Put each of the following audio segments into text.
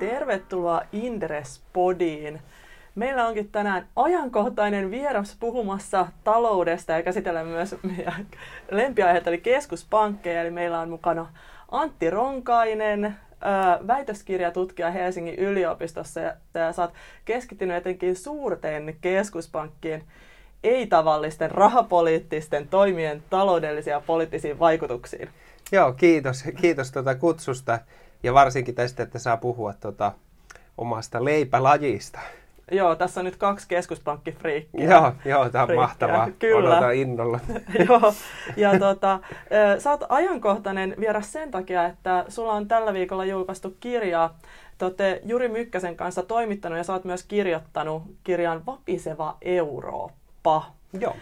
tervetuloa Indres-podiin. Meillä onkin tänään ajankohtainen vieras puhumassa taloudesta ja käsitellä myös meidän lempiaiheita eli keskuspankkeja. Eli meillä on mukana Antti Ronkainen, väitöskirjatutkija Helsingin yliopistossa ja sä oot keskittynyt etenkin suurten keskuspankkien ei-tavallisten rahapoliittisten toimien taloudellisia ja poliittisiin vaikutuksiin. Joo, kiitos, kiitos tuota kutsusta ja varsinkin tästä, että saa puhua tuota omasta leipälajista. Joo, tässä on nyt kaksi keskuspankkifriikkiä. Joo, joo tämä on friikkiä. mahtavaa. Kyllä. Odotan innolla. joo, ja tota, sä oot ajankohtainen vieras sen takia, että sulla on tällä viikolla julkaistu kirja. Te olette Juri Mykkäsen kanssa toimittanut ja sä oot myös kirjoittanut kirjan Vapiseva Eurooppa. Joo.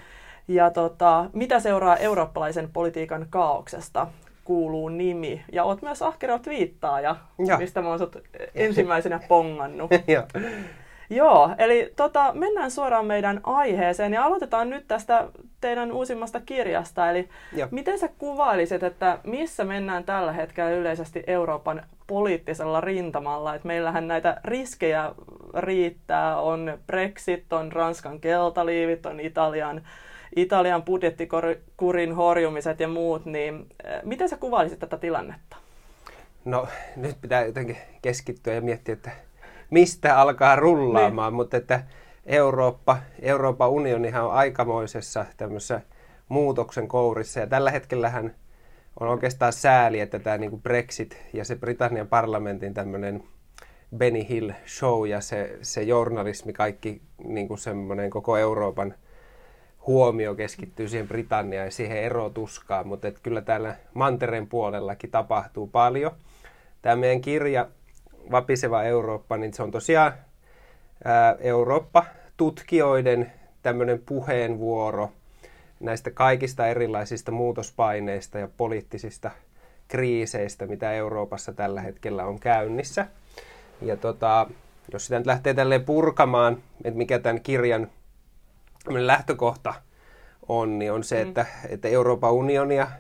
Ja tota, mitä seuraa eurooppalaisen politiikan kaauksesta? Kuuluu nimi. Ja oot myös ahkera twiittaaja, ja. mistä mä oon sut ensimmäisenä pongannut. Joo, eli tota, mennään suoraan meidän aiheeseen ja aloitetaan nyt tästä teidän uusimmasta kirjasta. Eli ja. miten sä kuvailisit, että missä mennään tällä hetkellä yleisesti Euroopan poliittisella rintamalla? Et meillähän näitä riskejä riittää, on Brexit, on Ranskan keltaliivit, on Italian Italian budjettikurin horjumiset ja muut, niin eh, miten sä kuvailisit tätä tilannetta? No nyt pitää jotenkin keskittyä ja miettiä, että mistä alkaa rullaamaan, niin. mutta että Eurooppa, Euroopan unionihan on aikamoisessa tämmöisessä muutoksen kourissa ja tällä hetkellähän on oikeastaan sääli, että tämä niin Brexit ja se Britannian parlamentin tämmöinen Benny Hill show ja se, se journalismi, kaikki niin kuin semmoinen koko Euroopan – huomio keskittyy siihen Britanniaan ja siihen erotuskaan, mutta että kyllä täällä mantereen puolellakin tapahtuu paljon. Tämä meidän kirja Vapiseva Eurooppa, niin se on tosiaan Eurooppa-tutkijoiden tämmöinen puheenvuoro näistä kaikista erilaisista muutospaineista ja poliittisista kriiseistä, mitä Euroopassa tällä hetkellä on käynnissä. Ja tota, jos sitä nyt lähtee tälleen purkamaan, että mikä tämän kirjan lähtökohta on, niin on se, mm. että, että Euroopan unionia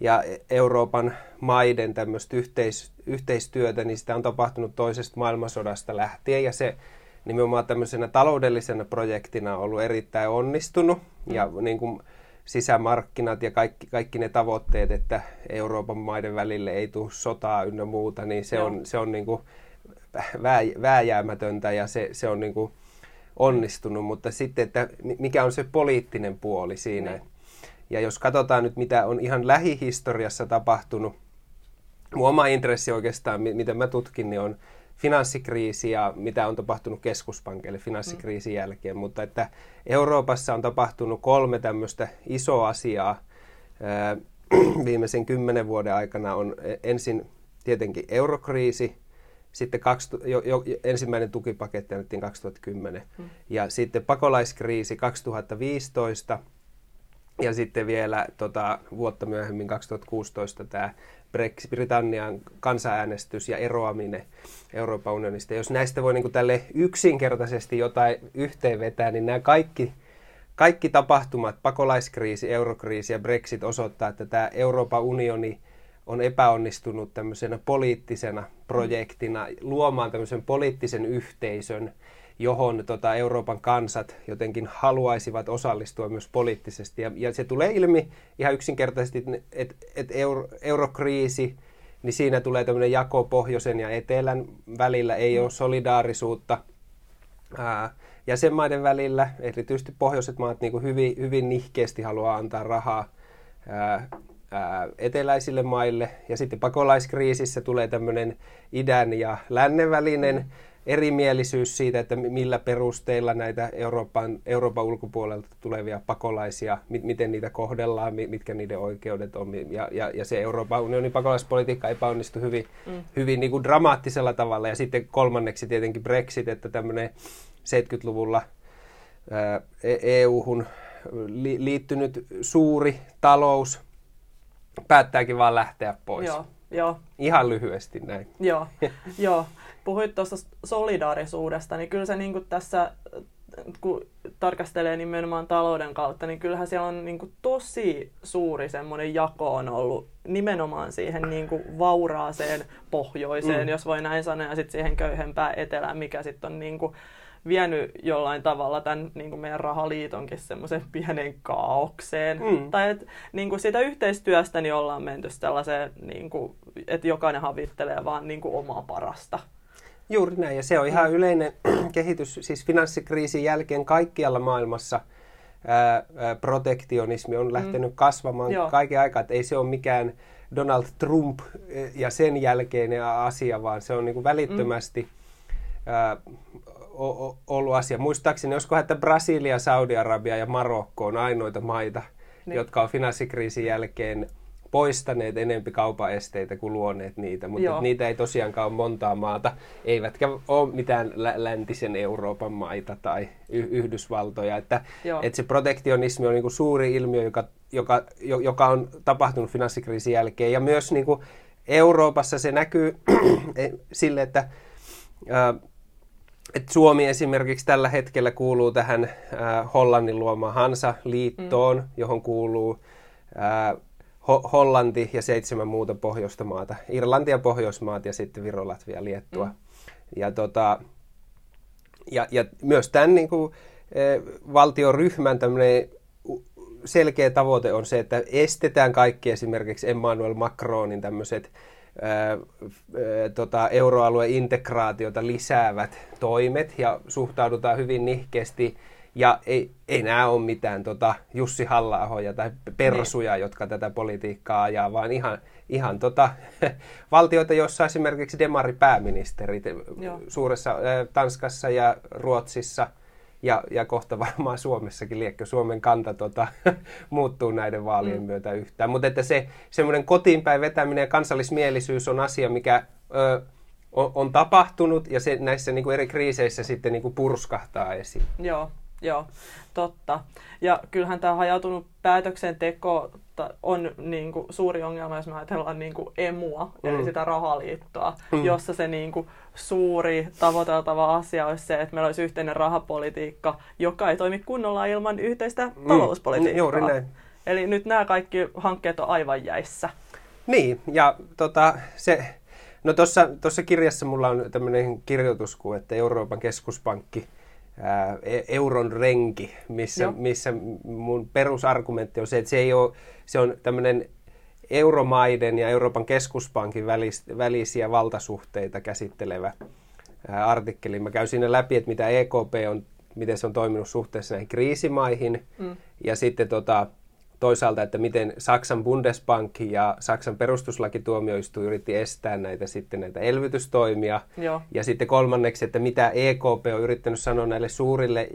ja Euroopan maiden tämmöistä yhteis, yhteistyötä, niin sitä on tapahtunut toisesta maailmansodasta lähtien ja se nimenomaan tämmöisenä taloudellisena projektina on ollut erittäin onnistunut mm. ja niin kuin sisämarkkinat ja kaikki, kaikki ne tavoitteet, että Euroopan maiden välille ei tule sotaa ynnä muuta, niin se Joo. on, se on niin kuin vää, vääjäämätöntä ja se, se on niin kuin onnistunut, mutta sitten, että mikä on se poliittinen puoli siinä. Ne. Ja jos katsotaan nyt, mitä on ihan lähihistoriassa tapahtunut, mun oma intressi oikeastaan, mitä mä tutkin, niin on finanssikriisi ja mitä on tapahtunut keskuspankeille finanssikriisin mm. jälkeen, mutta että Euroopassa on tapahtunut kolme tämmöistä isoa asiaa viimeisen kymmenen vuoden aikana on e, ensin tietenkin eurokriisi, sitten kaksi, jo, jo, ensimmäinen tukipaketti annettiin 2010. Hmm. Ja sitten pakolaiskriisi 2015. Ja sitten vielä tota, vuotta myöhemmin 2016 tämä Brexit, Britannian kansanäänestys ja eroaminen Euroopan unionista. Jos näistä voi niin tälle yksinkertaisesti jotain yhteenvetää, niin nämä kaikki, kaikki tapahtumat, pakolaiskriisi, eurokriisi ja Brexit osoittaa, että tämä Euroopan unioni – on epäonnistunut tämmöisenä poliittisena projektina luomaan tämmöisen poliittisen yhteisön, johon tota, Euroopan kansat jotenkin haluaisivat osallistua myös poliittisesti. Ja, ja se tulee ilmi ihan yksinkertaisesti, että et euro, eurokriisi, niin siinä tulee tämmöinen jako pohjoisen ja etelän välillä, ei ole solidaarisuutta ää, jäsenmaiden välillä, erityisesti pohjoiset maat niin hyvin, hyvin nihkeästi haluaa antaa rahaa ää, ää, eteläisille maille. Ja sitten pakolaiskriisissä tulee tämmöinen idän ja lännen välinen erimielisyys siitä, että millä perusteilla näitä Euroopan, Euroopan ulkopuolelta tulevia pakolaisia, miten niitä kohdellaan, mitkä niiden oikeudet on. Ja, ja, ja se Euroopan unionin pakolaispolitiikka epäonnistui hyvin, mm. hyvin niin kuin dramaattisella tavalla. Ja sitten kolmanneksi tietenkin Brexit, että tämmöinen 70-luvulla EU-hun e liittynyt suuri talous, päättääkin vaan lähteä pois. Joo, joo. Ihan lyhyesti näin. Joo, joo. Puhuit tuosta solidaarisuudesta, niin kyllä se niin tässä kun tarkastelee nimenomaan talouden kautta, niin kyllähän siellä on niin kuin tosi suuri semmoinen jako on ollut nimenomaan siihen niin kuin vauraaseen pohjoiseen, mm. jos voi näin sanoa, ja sitten siihen köyhempään etelään, mikä sitten on niin kuin vienyt jollain tavalla tämän niin kuin meidän rahaliitonkin semmoisen pienen kaaukseen. Mm. Tai että niin kuin siitä yhteistyöstä niin ollaan menty sellaiseen, niin kuin, että jokainen havittelee vaan niin kuin omaa parasta. Juuri näin, ja se on ihan mm. yleinen kehitys, siis finanssikriisin jälkeen kaikkialla maailmassa ää, ää, protektionismi on lähtenyt mm. kasvamaan Joo. kaiken aikaa, että ei se ole mikään Donald Trump ja sen jälkeinen asia, vaan se on niin kuin välittömästi mm. ää, ollut asia. Muistaakseni, olisiko että Brasilia, Saudi-Arabia ja Marokko on ainoita maita, niin. jotka on finanssikriisin jälkeen poistaneet enempi kaupan esteitä kuin luoneet niitä, mutta niitä ei tosiaankaan ole montaa maata, eivätkä ole mitään läntisen Euroopan maita tai y- Yhdysvaltoja. Että, että se protektionismi on niin kuin suuri ilmiö, joka, joka, joka on tapahtunut finanssikriisin jälkeen. Ja myös niin kuin Euroopassa se näkyy sille, että että Suomi esimerkiksi tällä hetkellä kuuluu tähän äh, Hollannin luomaan Hansa-liittoon, mm. johon kuuluu äh, Ho- Hollanti ja seitsemän muuta pohjoista maata. Irlanti ja Pohjoismaat ja sitten Viro, Latvia, Liettua. Mm. Ja, tota, ja, ja myös tämän niin kuin, e, valtioryhmän selkeä tavoite on se, että estetään kaikki esimerkiksi Emmanuel Macronin tämmöiset tota, euroalueen integraatiota lisäävät toimet ja suhtaudutaan hyvin nihkeästi ja ei, ei nämä ole mitään tota, Jussi halla tai persuja, niin. jotka tätä politiikkaa ajaa, vaan ihan, ihan tota, valtioita, joissa esimerkiksi demaripääministerit Joo. suuressa Tanskassa ja Ruotsissa ja, ja kohta varmaan Suomessakin, liekkö Suomen kanta tota, muuttuu näiden vaalien mm. myötä yhtään. Mutta että se semmoinen kotiinpäin vetäminen ja kansallismielisyys on asia, mikä ö, on, on tapahtunut ja se näissä niin kuin eri kriiseissä sitten niin kuin purskahtaa esiin. Joo, Joo, totta. Ja kyllähän tämä hajautunut päätöksenteko on niin kuin suuri ongelma, jos me ajatellaan niin kuin emua, mm. eli sitä rahaliittoa, mm. jossa se niin kuin suuri tavoiteltava asia olisi se, että meillä olisi yhteinen rahapolitiikka, joka ei toimi kunnolla ilman yhteistä mm. talouspolitiikkaa. Juuri näin. Eli nyt nämä kaikki hankkeet on aivan jäissä. Niin, ja tota, se, no tuossa kirjassa mulla on tämmöinen kirjoitus kuin, että Euroopan keskuspankki – E- euron renki, missä, missä mun perusargumentti on se, että se, ei ole, se on tämmöinen euromaiden ja Euroopan keskuspankin välis, välisiä valtasuhteita käsittelevä artikkeli. Mä käyn siinä läpi, että mitä EKP on, miten se on toiminut suhteessa näihin kriisimaihin mm. ja sitten tota, toisaalta, että miten Saksan Bundesbank ja Saksan perustuslakituomioistuin yritti estää näitä sitten näitä elvytystoimia. Joo. Ja sitten kolmanneksi, että mitä EKP on yrittänyt sanoa näille suurille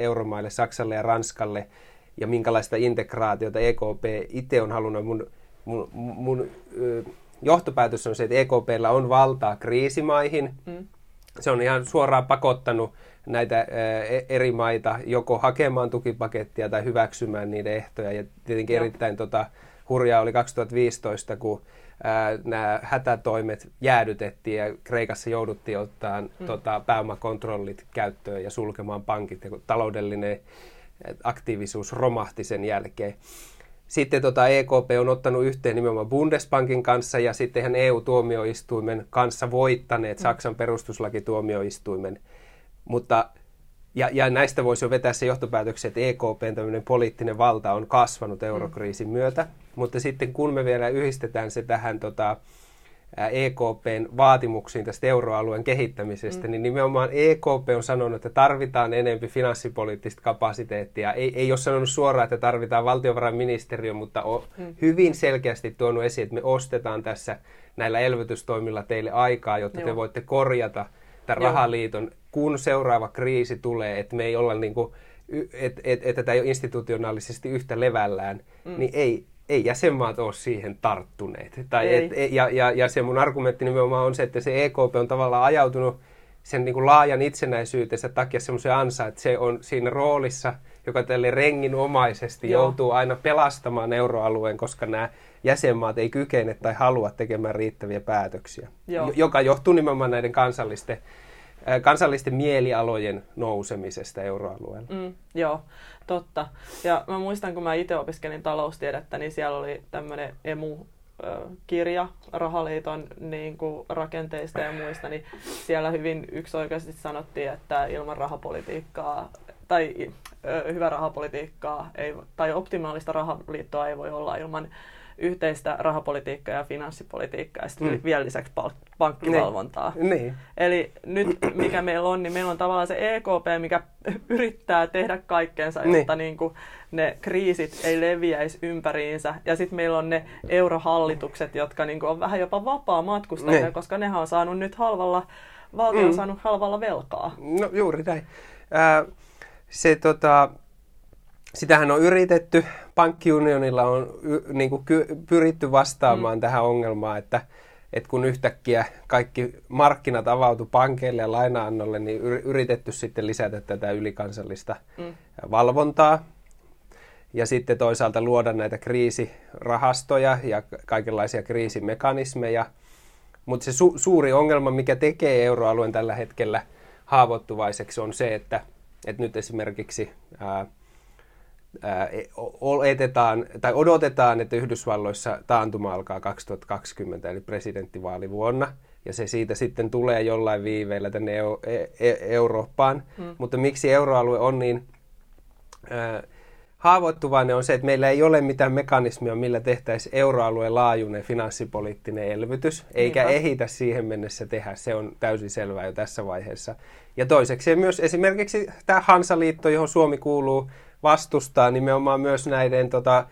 euromaille, Saksalle ja Ranskalle, ja minkälaista integraatiota EKP itse on halunnut. Mun, mun, mun johtopäätös on se, että EKPllä on valtaa kriisimaihin. Mm. Se on ihan suoraan pakottanut näitä e, eri maita joko hakemaan tukipakettia tai hyväksymään niiden ehtoja. Ja tietenkin Joo. erittäin tota, hurjaa oli 2015, kun ää, nämä hätätoimet jäädytettiin ja Kreikassa jouduttiin ottaa hmm. tota, pääomakontrollit käyttöön ja sulkemaan pankit ja taloudellinen aktiivisuus romahti sen jälkeen. Sitten tota EKP on ottanut yhteen nimenomaan Bundesbankin kanssa ja sitten ihan EU-tuomioistuimen kanssa voittaneet hmm. Saksan perustuslakituomioistuimen mutta, ja, ja näistä voisi jo vetää se johtopäätöksen, että EKPn tämmöinen poliittinen valta on kasvanut eurokriisin mm. myötä. Mutta sitten kun me vielä yhdistetään se tähän tota, EKPn vaatimuksiin tästä euroalueen kehittämisestä, mm. niin nimenomaan EKP on sanonut, että tarvitaan enemmän finanssipoliittista kapasiteettia. Ei, ei ole sanonut suoraan, että tarvitaan valtiovarainministeriö, mutta on mm. hyvin selkeästi tuonut esiin, että me ostetaan tässä näillä elvytystoimilla teille aikaa, jotta Joo. te voitte korjata tämän Joo. rahaliiton kun seuraava kriisi tulee, että me ei olla niin kuin, että et, et, tätä ei ole institutionaalisesti yhtä levällään, mm. niin ei, ei jäsenmaat ole siihen tarttuneet. Tai et, et, ja, ja, ja se mun argumentti nimenomaan on se, että se EKP on tavallaan ajautunut sen niin kuin laajan itsenäisyytensä takia semmoisen ansa, että se on siinä roolissa, joka tälle renginomaisesti Joo. joutuu aina pelastamaan euroalueen, koska nämä jäsenmaat ei kykene tai halua tekemään riittäviä päätöksiä, Joo. joka johtuu nimenomaan näiden kansallisten kansallisten mielialojen nousemisesta euroalueella. Mm, joo, totta. Ja mä muistan, kun mä itse opiskelin taloustiedettä, niin siellä oli tämmöinen emu kirja Rahaliiton niin kuin, rakenteista ja muista, niin siellä hyvin yksioikaisesti sanottiin, että ilman rahapolitiikkaa tai hyvä rahapolitiikkaa ei, tai optimaalista rahaliittoa ei voi olla ilman yhteistä rahapolitiikkaa ja finanssipolitiikkaa ja sitten mm. vielä lisäksi pankkivalvontaa. Niin. niin. Eli nyt mikä meillä on, niin meillä on tavallaan se EKP, mikä yrittää tehdä kaikkeensa, niin. jotta niin. kuin ne kriisit ei leviäisi ympäriinsä. Ja sitten meillä on ne eurohallitukset, jotka niin kuin on vähän jopa vapaa matkustajia, niin. koska nehän on saanut nyt halvalla, valtio on mm. saanut halvalla velkaa. No juuri näin. Äh, se tota, sitähän on yritetty. Pankkiunionilla on y, niin kuin ky, pyritty vastaamaan mm. tähän ongelmaan, että, että kun yhtäkkiä kaikki markkinat avautu pankeille ja lainaannolle, niin yritetty sitten lisätä tätä ylikansallista mm. valvontaa. Ja sitten toisaalta luoda näitä kriisirahastoja ja kaikenlaisia kriisimekanismeja. Mutta se su- suuri ongelma, mikä tekee euroalueen tällä hetkellä haavoittuvaiseksi, on se, että, että nyt esimerkiksi ää, oletetaan, tai odotetaan, että Yhdysvalloissa taantuma alkaa 2020, eli presidenttivaalivuonna, ja se siitä sitten tulee jollain viiveellä tänne e- e- Eurooppaan. Hmm. Mutta miksi euroalue on niin äh, haavoittuvainen on se, että meillä ei ole mitään mekanismia, millä tehtäisiin euroalueen laajuinen finanssipoliittinen elvytys, eikä Niinpä. ehitä siihen mennessä tehdä. Se on täysin selvää jo tässä vaiheessa. Ja toiseksi myös esimerkiksi tämä Hansaliitto, johon Suomi kuuluu, vastustaa nimenomaan myös näiden tota,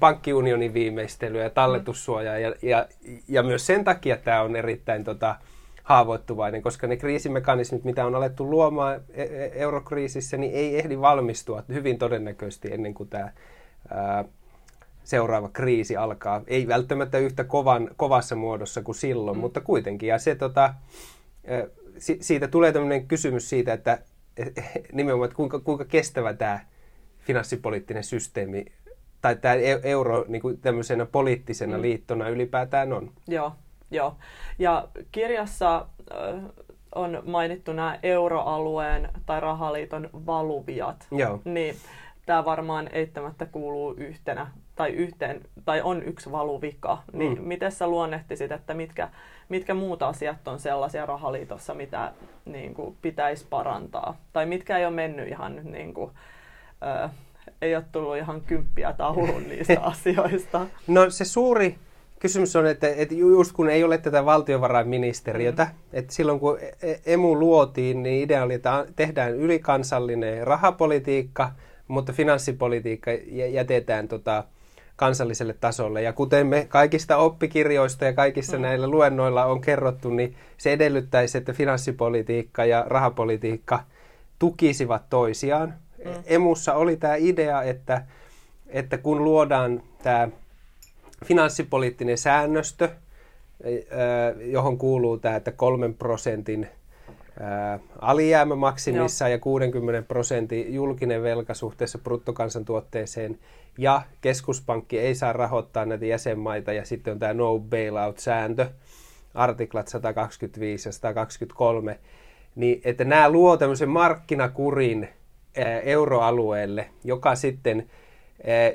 pankkiunionin viimeistelyä ja talletussuojaa. Ja, ja, ja myös sen takia tämä on erittäin tota, haavoittuvainen, koska ne kriisimekanismit, mitä on alettu luomaan e, e, eurokriisissä, niin ei ehdi valmistua hyvin todennäköisesti ennen kuin tämä ää, seuraava kriisi alkaa. Ei välttämättä yhtä kovan, kovassa muodossa kuin silloin, mm. mutta kuitenkin. Ja se, tota, siitä tulee tämmöinen kysymys siitä, että nimenomaan, että kuinka, kuinka kestävä tämä finanssipoliittinen systeemi tai tämä e-, euro niin kuin tämmöisenä poliittisena mm. liittona ylipäätään on. Joo, joo. Ja kirjassa äh, on mainittu nämä euroalueen tai rahaliiton valuviat. Joo. Niin tämä varmaan eittämättä kuuluu yhtenä tai yhteen, tai on yksi valuvika. Niin mm. miten sä luonnehtisit, että mitkä, mitkä muut asiat on sellaisia rahaliitossa, mitä niin kuin, pitäisi parantaa? Tai mitkä ei ole mennyt ihan nyt niin kuin, ö, ei ole tullut ihan kymppiä taulun niistä asioista. No se suuri kysymys on, että, että just kun ei ole tätä valtiovarainministeriötä, mm. että silloin kun e-, e-, emu luotiin, niin idea oli, että tehdään ylikansallinen rahapolitiikka, mutta finanssipolitiikka jätetään tota, kansalliselle tasolle. Ja kuten me kaikista oppikirjoista ja kaikissa mm. näillä luennoilla on kerrottu, niin se edellyttäisi, että finanssipolitiikka ja rahapolitiikka tukisivat toisiaan. Mm. Emussa oli tämä idea, että, että kun luodaan tämä finanssipoliittinen säännöstö, johon kuuluu tämä, että kolmen prosentin alijäämä maksimissa ja 60 prosentin julkinen velka suhteessa bruttokansantuotteeseen ja keskuspankki ei saa rahoittaa näitä jäsenmaita ja sitten on tämä no bailout-sääntö, artiklat 125 ja 123, niin että nämä luo tämmöisen markkinakurin euroalueelle, joka sitten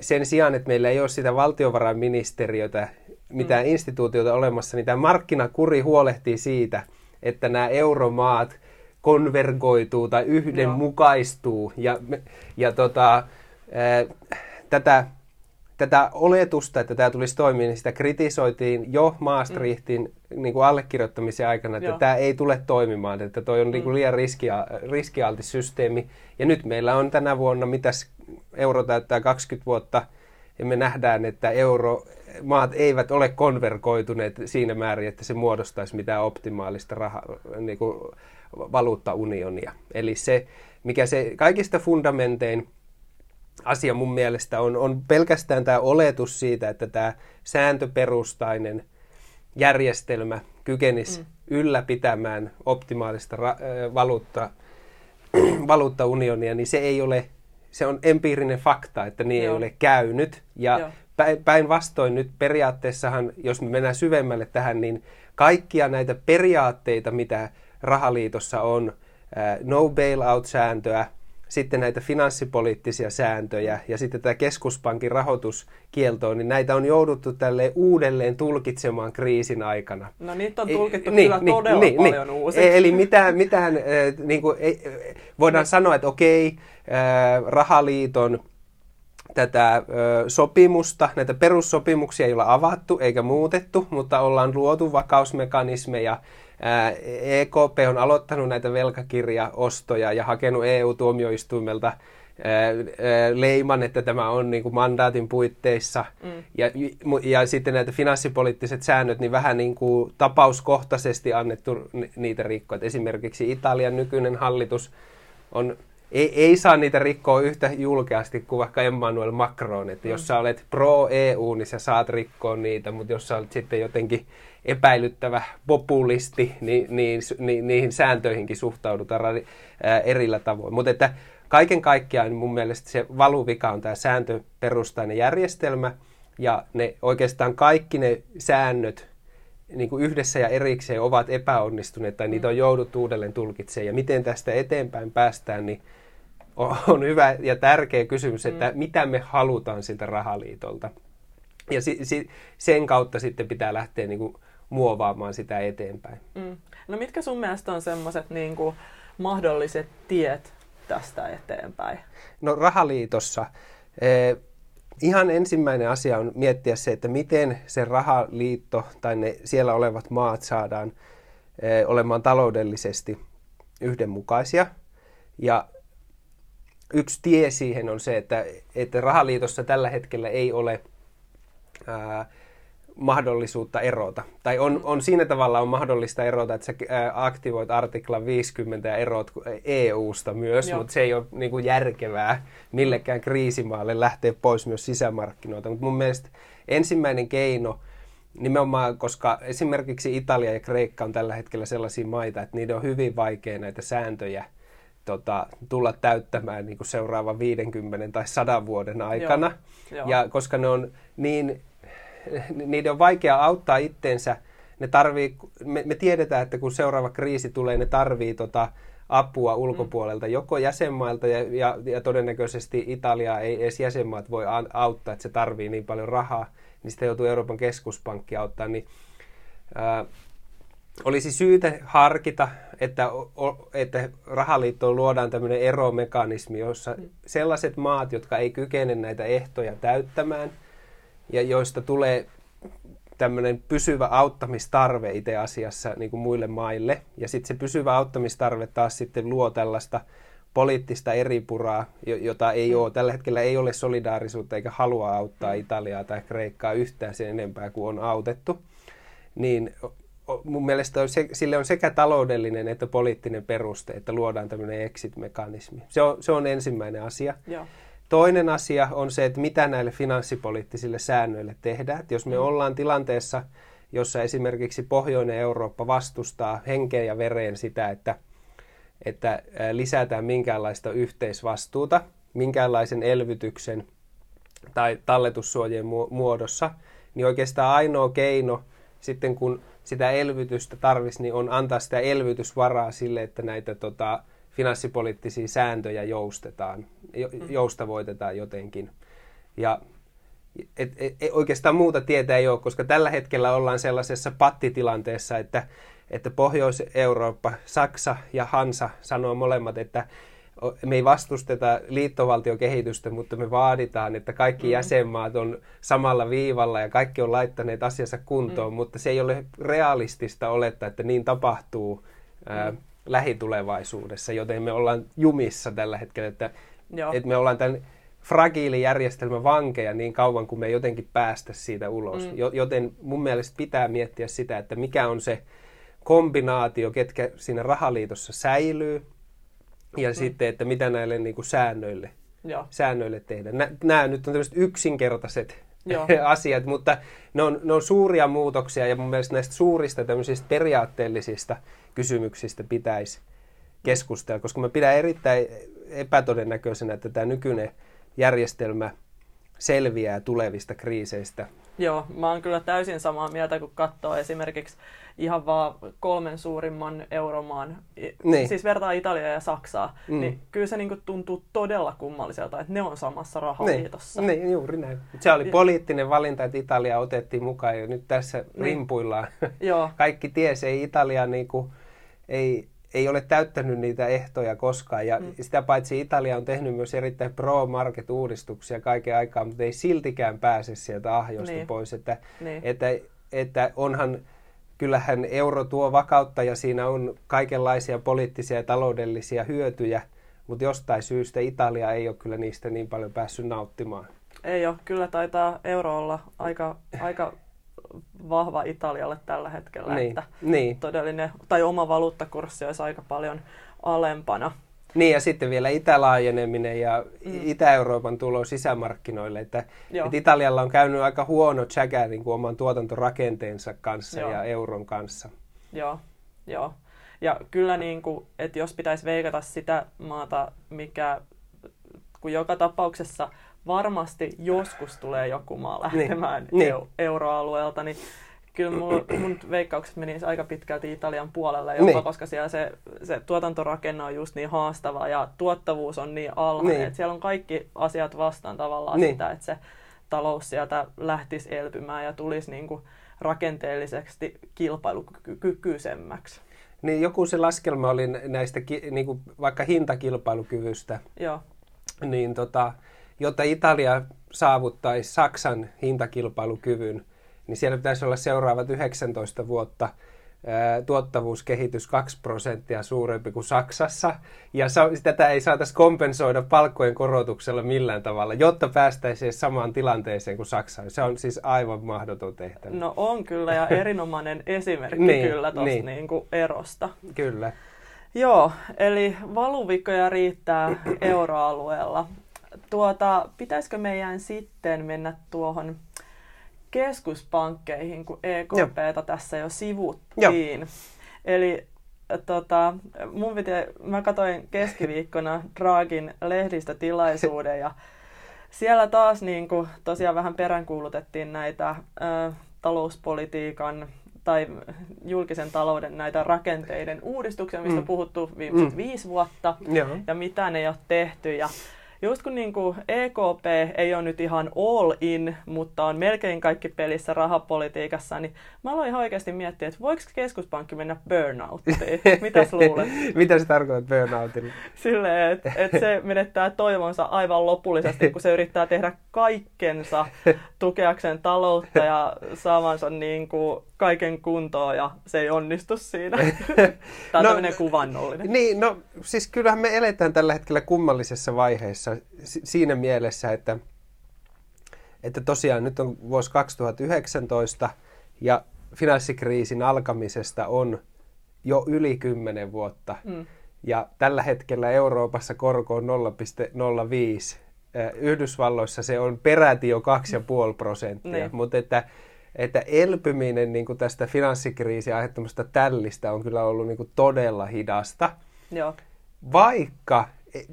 sen sijaan, että meillä ei ole sitä valtiovarainministeriötä, mitään mm. instituutiota olemassa, niin tämä markkinakuri huolehtii siitä, että nämä euromaat konvergoituu tai yhdenmukaistuu. Ja, ja tota, tätä, tätä oletusta, että tämä tulisi toimia, niin sitä kritisoitiin jo Maastrichtin mm. niin kuin allekirjoittamisen aikana, että Joo. tämä ei tule toimimaan, että toi on niin kuin mm. liian riskia, riskialtis systeemi. Ja nyt meillä on tänä vuonna, mitäs euro täyttää 20 vuotta, ja me nähdään, että euro, maat eivät ole konvergoituneet siinä määrin, että se muodostaisi mitään optimaalista raha, niin kuin valuuttaunionia. Eli se, mikä se kaikista fundamentein asia mun mielestä on, on pelkästään tämä oletus siitä, että tämä sääntöperustainen järjestelmä kykenisi mm. ylläpitämään optimaalista ra- valuutta, valuuttaunionia, niin se ei ole, se on empiirinen fakta, että niin Joo. ei ole käynyt. Ja päinvastoin nyt periaatteessahan, jos me mennään syvemmälle tähän, niin kaikkia näitä periaatteita, mitä rahaliitossa on no bailout-sääntöä, sitten näitä finanssipoliittisia sääntöjä ja sitten tämä keskuspankin rahoituskieltoa, niin näitä on jouduttu tälle uudelleen tulkitsemaan kriisin aikana. No niitä on tulkittu niin, kyllä niin, todella niin, paljon niin. uusiksi. E- eli mitään, mitään äh, niin kuin, voidaan niin. sanoa, että okei, äh, rahaliiton tätä sopimusta, näitä perussopimuksia ei ole avattu eikä muutettu, mutta ollaan luotu vakausmekanismeja, EKP on aloittanut näitä velkakirjaostoja ja hakenut EU-tuomioistuimelta leiman, että tämä on niin kuin mandaatin puitteissa. Mm. Ja, ja sitten näitä finanssipoliittiset säännöt, niin vähän niin kuin tapauskohtaisesti annettu niitä rikkoa. Esimerkiksi Italian nykyinen hallitus on ei, ei saa niitä rikkoa yhtä julkeasti kuin vaikka Emmanuel Macron, että mm. jos sä olet pro-EU, niin sä saat rikkoa niitä, mutta jos sä olet sitten jotenkin epäilyttävä populisti, niin, niin, niin niihin sääntöihinkin suhtaudutaan ää, erillä tavoin. Mutta että kaiken kaikkiaan mun mielestä se valuvika on tämä sääntöperustainen järjestelmä, ja ne oikeastaan kaikki ne säännöt niin kuin yhdessä ja erikseen ovat epäonnistuneet tai niitä on jouduttu uudelleen tulkitsemaan. Ja miten tästä eteenpäin päästään, niin on hyvä ja tärkeä kysymys, että mm. mitä me halutaan siltä rahaliitolta. Ja si, si, sen kautta sitten pitää lähteä niin kuin muovaamaan sitä eteenpäin. Mm. No mitkä sun mielestä on semmoiset niin mahdolliset tiet tästä eteenpäin? No rahaliitossa eh, ihan ensimmäinen asia on miettiä se, että miten se rahaliitto tai ne siellä olevat maat saadaan eh, olemaan taloudellisesti yhdenmukaisia. Ja yksi tie siihen on se, että, että rahaliitossa tällä hetkellä ei ole ää, mahdollisuutta erota. Tai on, on siinä tavalla on mahdollista erota, että sä aktivoit artikla 50 ja erot EU-sta myös, Joo. mutta se ei ole niin kuin järkevää millekään kriisimaalle lähteä pois myös sisämarkkinoilta. Mutta mun mielestä ensimmäinen keino, nimenomaan koska esimerkiksi Italia ja Kreikka on tällä hetkellä sellaisia maita, että niiden on hyvin vaikea näitä sääntöjä – tota, tulla täyttämään niin kuin seuraavan 50 tai 100 vuoden aikana. Joo, Ja koska ne on niin, niiden on vaikea auttaa itteensä, ne tarvii, me, me tiedetään, että kun seuraava kriisi tulee, ne tarvii tota, apua ulkopuolelta, mm. joko jäsenmailta ja, ja, ja todennäköisesti Italia ei edes jäsenmaat voi auttaa, että se tarvii niin paljon rahaa, niin sitä joutuu Euroopan keskuspankki auttaa, niin ää, olisi syytä harkita, että, että rahaliittoon luodaan tämmöinen eromekanismi, jossa mm. sellaiset maat, jotka ei kykene näitä ehtoja täyttämään ja joista tulee tämmöinen pysyvä auttamistarve itse asiassa niin kuin muille maille. Ja sitten se pysyvä auttamistarve taas sitten luo tällaista poliittista eripuraa, jota ei ole. Tällä hetkellä ei ole solidaarisuutta eikä halua auttaa. Italiaa tai Kreikkaa yhtään sen enempää kuin on autettu. Niin mun mielestä on se, sille on sekä taloudellinen että poliittinen peruste, että luodaan tämmöinen exit-mekanismi. Se on, se on ensimmäinen asia. Joo. Toinen asia on se, että mitä näille finanssipoliittisille säännöille tehdään. Että jos me mm. ollaan tilanteessa, jossa esimerkiksi Pohjoinen Eurooppa vastustaa henkeä ja vereen sitä, että, että lisätään minkäänlaista yhteisvastuuta, minkäänlaisen elvytyksen tai talletussuojien muodossa, niin oikeastaan ainoa keino sitten kun sitä elvytystä tarvisi, niin on antaa sitä elvytysvaraa sille, että näitä tota, finanssipoliittisia sääntöjä joustetaan, mm. joustavoitetaan jotenkin. Ja et, et, et, oikeastaan muuta tietä ei ole, koska tällä hetkellä ollaan sellaisessa pattitilanteessa, että, että Pohjois-Eurooppa, Saksa ja Hansa sanoo molemmat, että me ei vastusteta liittovaltiokehitystä, mutta me vaaditaan, että kaikki mm. jäsenmaat on samalla viivalla ja kaikki on laittaneet asiansa kuntoon, mm. mutta se ei ole realistista olettaa, että niin tapahtuu mm. Lähitulevaisuudessa, joten me ollaan jumissa tällä hetkellä, että, että me ollaan tämän fragiilijärjestelmän vankeja niin kauan kuin me ei jotenkin päästä siitä ulos. Mm. Joten mun mielestä pitää miettiä sitä, että mikä on se kombinaatio, ketkä siinä rahaliitossa säilyy, ja mm. sitten, että mitä näille niin kuin säännöille, Joo. säännöille tehdä. Nämä nyt on tämmöiset yksinkertaiset Asiat, mutta ne on, ne on suuria muutoksia ja mun mielestä näistä suurista tämmöisistä periaatteellisista kysymyksistä pitäisi keskustella, koska mä pidän erittäin epätodennäköisenä, että tämä nykyinen järjestelmä selviää tulevista kriiseistä Joo, mä oon kyllä täysin samaa mieltä, kun katsoo esimerkiksi ihan vaan kolmen suurimman euromaan, niin. siis vertaa Italiaa ja Saksaa, mm. niin kyllä se niinku tuntuu todella kummalliselta, että ne on samassa rahaliitossa. Niin, niin juuri näin. Se oli poliittinen valinta, että Italia otettiin mukaan ja nyt tässä niin. rimpuillaan. Joo. Kaikki ties, ei Italia niinku, ei, ei ole täyttänyt niitä ehtoja koskaan. Ja mm. sitä paitsi Italia on tehnyt myös erittäin pro-market-uudistuksia kaiken aikaa, mutta ei siltikään pääse sieltä ahjosta niin. pois. Että, niin. että, että onhan, kyllähän euro tuo vakautta ja siinä on kaikenlaisia poliittisia ja taloudellisia hyötyjä, mutta jostain syystä Italia ei ole kyllä niistä niin paljon päässyt nauttimaan. Ei ole. Kyllä taitaa euro olla aika, aika vahva Italialle tällä hetkellä, niin, että niin. todellinen, tai oma valuuttakurssi olisi aika paljon alempana. Niin ja sitten vielä itälaajeneminen ja mm. Itä-Euroopan tulo sisämarkkinoille, että, että Italialla on käynyt aika huono tsäkä niin kuin oman tuotantorakenteensa kanssa Joo. ja euron kanssa. Joo, Joo. Ja kyllä niin kuin, että jos pitäisi veikata sitä maata, mikä kun joka tapauksessa varmasti joskus tulee joku maa lähtemään niin, eu- euroalueelta, niin kyllä mun, mun veikkaukset menisi aika pitkälti Italian puolelle jopa, niin. koska siellä se, se tuotantorakenne on just niin haastava ja tuottavuus on niin alhainen, niin. että siellä on kaikki asiat vastaan tavallaan niin. sitä, että se talous sieltä lähtisi elpymään ja tulisi niin kuin rakenteellisesti kilpailukykyisemmäksi. Niin joku se laskelma oli näistä niin kuin vaikka hintakilpailukyvystä. Joo. Niin tota, jotta Italia saavuttaisi Saksan hintakilpailukyvyn, niin siellä pitäisi olla seuraavat 19 vuotta tuottavuuskehitys 2 prosenttia suurempi kuin Saksassa, ja tätä ei saataisi kompensoida palkkojen korotuksella millään tavalla, jotta päästäisiin samaan tilanteeseen kuin Saksa. Se on siis aivan mahdoton tehtävä. No on kyllä, ja erinomainen esimerkki niin, kyllä tuosta niin. niin kuin erosta. Kyllä. Joo, eli valuvikoja riittää euroalueella. Tuota, pitäisikö meidän sitten mennä tuohon keskuspankkeihin, kun EKPtä tässä jo sivuttiin. Joo. Eli tota, mun piti, mä katsoin keskiviikkona Dragin lehdistötilaisuuden ja siellä taas niin kuin, tosiaan vähän peräänkuulutettiin näitä ö, talouspolitiikan tai julkisen talouden näitä rakenteiden uudistuksia, mistä mm. puhuttu viimeiset mm. viisi vuotta, Joo. ja mitä ne ei ole tehty. Ja just kun niin kuin EKP ei ole nyt ihan all in, mutta on melkein kaikki pelissä rahapolitiikassa, niin mä aloin ihan oikeasti miettiä, että voiko keskuspankki mennä burnouttiin? Mitä luulet? Mitä se tarkoittaa burnoutilla? Silleen, että et se menettää toivonsa aivan lopullisesti, kun se yrittää tehdä kaikkensa tukeakseen taloutta ja saavansa niin kuin kaiken kuntoon ja se ei onnistu siinä. Tämä on no, tämmöinen kuvannollinen. Niin, no siis kyllähän me eletään tällä hetkellä kummallisessa vaiheessa siinä mielessä, että, että tosiaan nyt on vuosi 2019 ja finanssikriisin alkamisesta on jo yli 10 vuotta. Mm. Ja tällä hetkellä Euroopassa korko on 0,05. Yhdysvalloissa se on peräti jo 2,5 prosenttia, niin. mutta että että elpyminen niin kuin tästä finanssikriisin aiheuttamasta tällistä on kyllä ollut niin kuin todella hidasta. Joo. Vaikka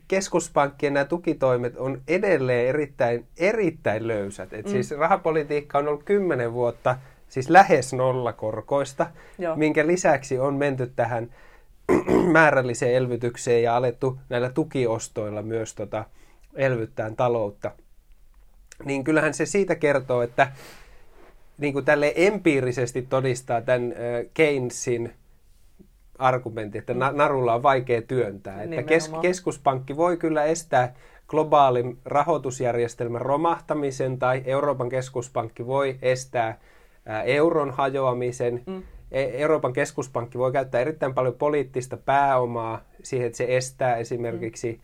keskuspankkien nämä tukitoimet on edelleen erittäin, erittäin löysät. Et mm. Siis rahapolitiikka on ollut kymmenen vuotta siis lähes nollakorkoista, Joo. minkä lisäksi on menty tähän määrälliseen elvytykseen ja alettu näillä tukiostoilla myös tota elvyttää taloutta. Niin kyllähän se siitä kertoo, että niin kuin tälle empiirisesti todistaa tämän Keynesin argumentin, että narulla on vaikea työntää. Että kes- keskuspankki voi kyllä estää globaalin rahoitusjärjestelmän romahtamisen tai Euroopan keskuspankki voi estää euron hajoamisen. Mm. E, Euroopan keskuspankki voi käyttää erittäin paljon poliittista pääomaa siihen, että se estää esimerkiksi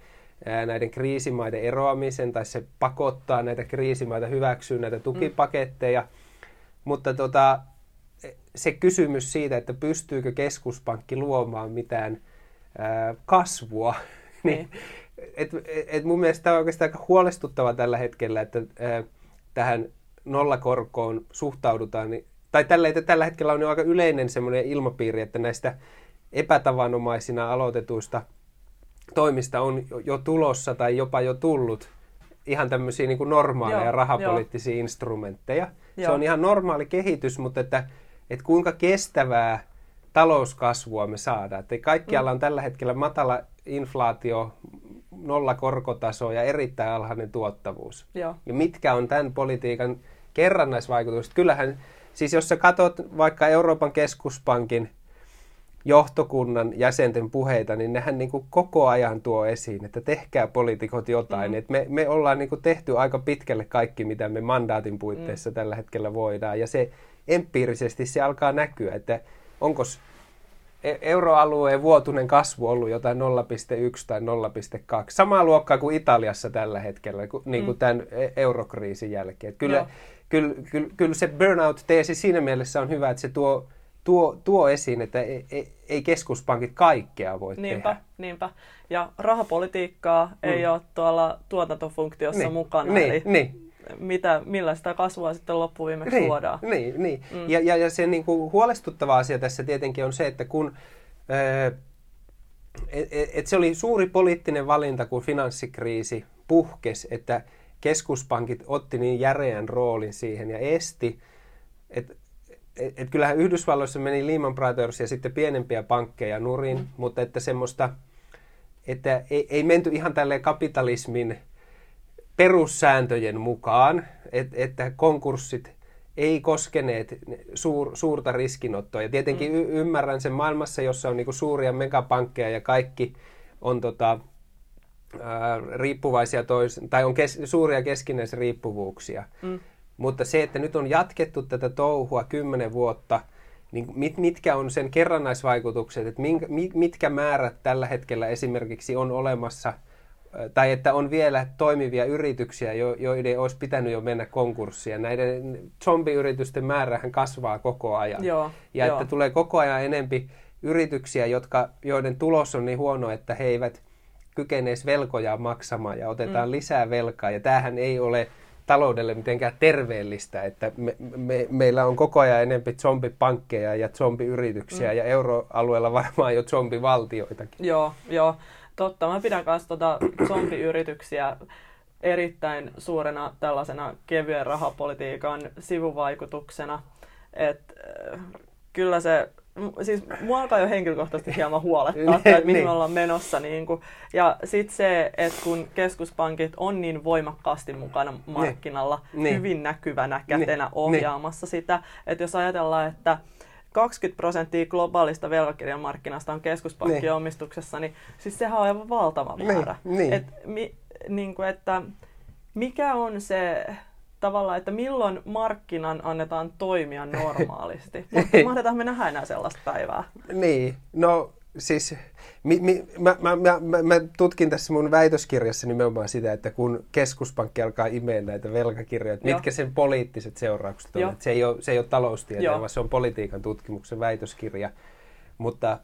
mm. näiden kriisimaiden eroamisen tai se pakottaa näitä kriisimaita hyväksyä näitä tukipaketteja. Mm mutta tota, se kysymys siitä, että pystyykö keskuspankki luomaan mitään ää, kasvua, niin, niin et, et mun mielestä tämä on oikeastaan aika huolestuttava tällä hetkellä, että ää, tähän nollakorkoon suhtaudutaan. Niin, tai tällä, että tällä hetkellä on jo aika yleinen semmoinen ilmapiiri, että näistä epätavanomaisina aloitetuista toimista on jo tulossa tai jopa jo tullut ihan tämmöisiä niin kuin normaaleja joo, rahapoliittisia joo. instrumentteja – Joo. Se on ihan normaali kehitys, mutta että, että kuinka kestävää talouskasvua me saadaan. Että kaikkialla mm. on tällä hetkellä matala inflaatio, nolla korkotaso ja erittäin alhainen tuottavuus. Joo. Ja mitkä on tämän politiikan kerrannaisvaikutukset? Kyllähän, siis jos sä katsot vaikka Euroopan keskuspankin johtokunnan jäsenten puheita, niin nehän niin kuin koko ajan tuo esiin, että tehkää poliitikot jotain. Mm. Et me, me ollaan niin kuin tehty aika pitkälle kaikki, mitä me mandaatin puitteissa mm. tällä hetkellä voidaan. Ja se empiirisesti se alkaa näkyä, että onko e- euroalueen vuotuinen kasvu ollut jotain 0,1 tai 0,2. Samaa luokkaa kuin Italiassa tällä hetkellä, niin kuin mm. tämän e- eurokriisin jälkeen. kyllä, kyllä, kyllä, kyllä se burnout-teesi siinä mielessä on hyvä, että se tuo tuo, tuo esiin, että ei, ei, ei keskuspankit kaikkea voi niinpä, tehdä. Niinpä, ja rahapolitiikkaa mm. ei ole tuolla tuotantofunktiossa niin. mukana, niin, eli niin. Mitä, millaista kasvua sitten loppuviimeksi niin, luodaan. Niin, niin. Mm. Ja, ja, ja se niin kuin huolestuttava asia tässä tietenkin on se, että kun... et, et se oli suuri poliittinen valinta, kun finanssikriisi puhkesi, että keskuspankit otti niin järeän roolin siihen ja esti, että et, et kyllähän Yhdysvalloissa meni Lehman Brothers ja sitten pienempiä pankkeja nurin, mm. mutta että semmoista, että ei, ei menty ihan tälle kapitalismin perussääntöjen mukaan, et, että konkurssit ei koskeneet suur, suurta riskinottoa. Ja tietenkin mm. y- ymmärrän sen maailmassa, jossa on niinku suuria megapankkeja ja kaikki on tota, ää, riippuvaisia tois, tai on kes, suuria keskinäisriippuvuuksia. Mm. Mutta se, että nyt on jatkettu tätä touhua kymmenen vuotta, niin mit, mitkä on sen kerrannaisvaikutukset, että minkä, mitkä määrät tällä hetkellä esimerkiksi on olemassa, tai että on vielä toimivia yrityksiä, joiden olisi pitänyt jo mennä konkurssiin. Näiden zombiyritysten määrähän kasvaa koko ajan. Joo, ja jo. että tulee koko ajan enempi yrityksiä, jotka, joiden tulos on niin huono, että he eivät kykeneisi velkoja maksamaan ja otetaan mm. lisää velkaa. Ja tämähän ei ole taloudelle mitenkään terveellistä, että me, me, meillä on koko ajan enemmän zombipankkeja ja zombiyrityksiä mm. ja euroalueella varmaan jo zombivaltioitakin. Joo, joo. Totta. Mä pidän myös tota zombiyrityksiä erittäin suurena tällaisena kevyen rahapolitiikan sivuvaikutuksena. että äh, kyllä se siis mua alkaa jo henkilökohtaisesti hieman huolettaa, että mihin niin. me ollaan menossa. Niin kuin. Ja sitten se, että kun keskuspankit on niin voimakkaasti mukana niin. markkinalla, niin. hyvin näkyvänä niin. kätenä niin. ohjaamassa sitä, että jos ajatellaan, että 20 prosenttia globaalista velkakirjamarkkinasta on keskuspankkien niin. omistuksessa, niin siis sehän on aivan valtava määrä. Niin. Niin. Et, mi, niin kuin, että mikä on se tavallaan, että milloin markkinan annetaan toimia normaalisti. Mutta mahdetaan me nähdä enää sellaista päivää. Niin, no siis mi, mi, mä, mä, mä, mä, mä tutkin tässä mun väitöskirjassa nimenomaan sitä, että kun keskuspankki alkaa imeä näitä velkakirjoja, että mitkä sen poliittiset seuraukset on. Se ei ole, se ei ole taloustieteen, vaan se on politiikan tutkimuksen väitöskirja. Mutta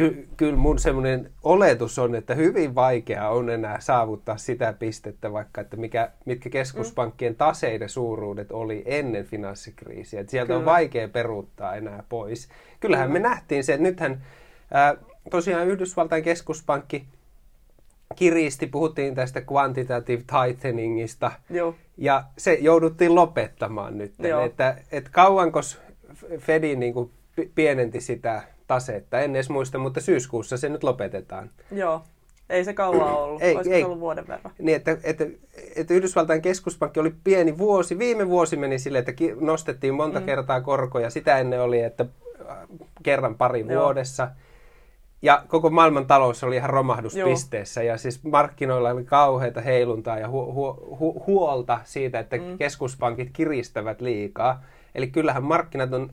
ky, kyllä mun semmoinen oletus on, että hyvin vaikea on enää saavuttaa sitä pistettä vaikka, että mikä, mitkä keskuspankkien taseiden suuruudet oli ennen finanssikriisiä. Että sieltä kyllä. on vaikea peruuttaa enää pois. Kyllähän kyllä. me nähtiin se, että nythän ää, tosiaan Yhdysvaltain keskuspankki kiristi, puhuttiin tästä quantitative tighteningista, Joo. ja se jouduttiin lopettamaan nyt. Että, että kauanko Fedin niin kuin pienenti sitä tasetta. En edes muista, mutta syyskuussa se nyt lopetetaan. Joo. Ei se kauan ollut. Ei, Olisiko ei. se ollut vuoden verran? Niin, että, että, että Yhdysvaltain keskuspankki oli pieni vuosi. Viime vuosi meni sille, että nostettiin monta mm. kertaa korkoja. Sitä ennen oli, että äh, kerran pari Joo. vuodessa. Ja koko maailman talous oli ihan romahduspisteessä. Joo. Ja siis markkinoilla oli kauheita heiluntaa ja hu- hu- hu- huolta siitä, että mm. keskuspankit kiristävät liikaa. Eli kyllähän markkinat on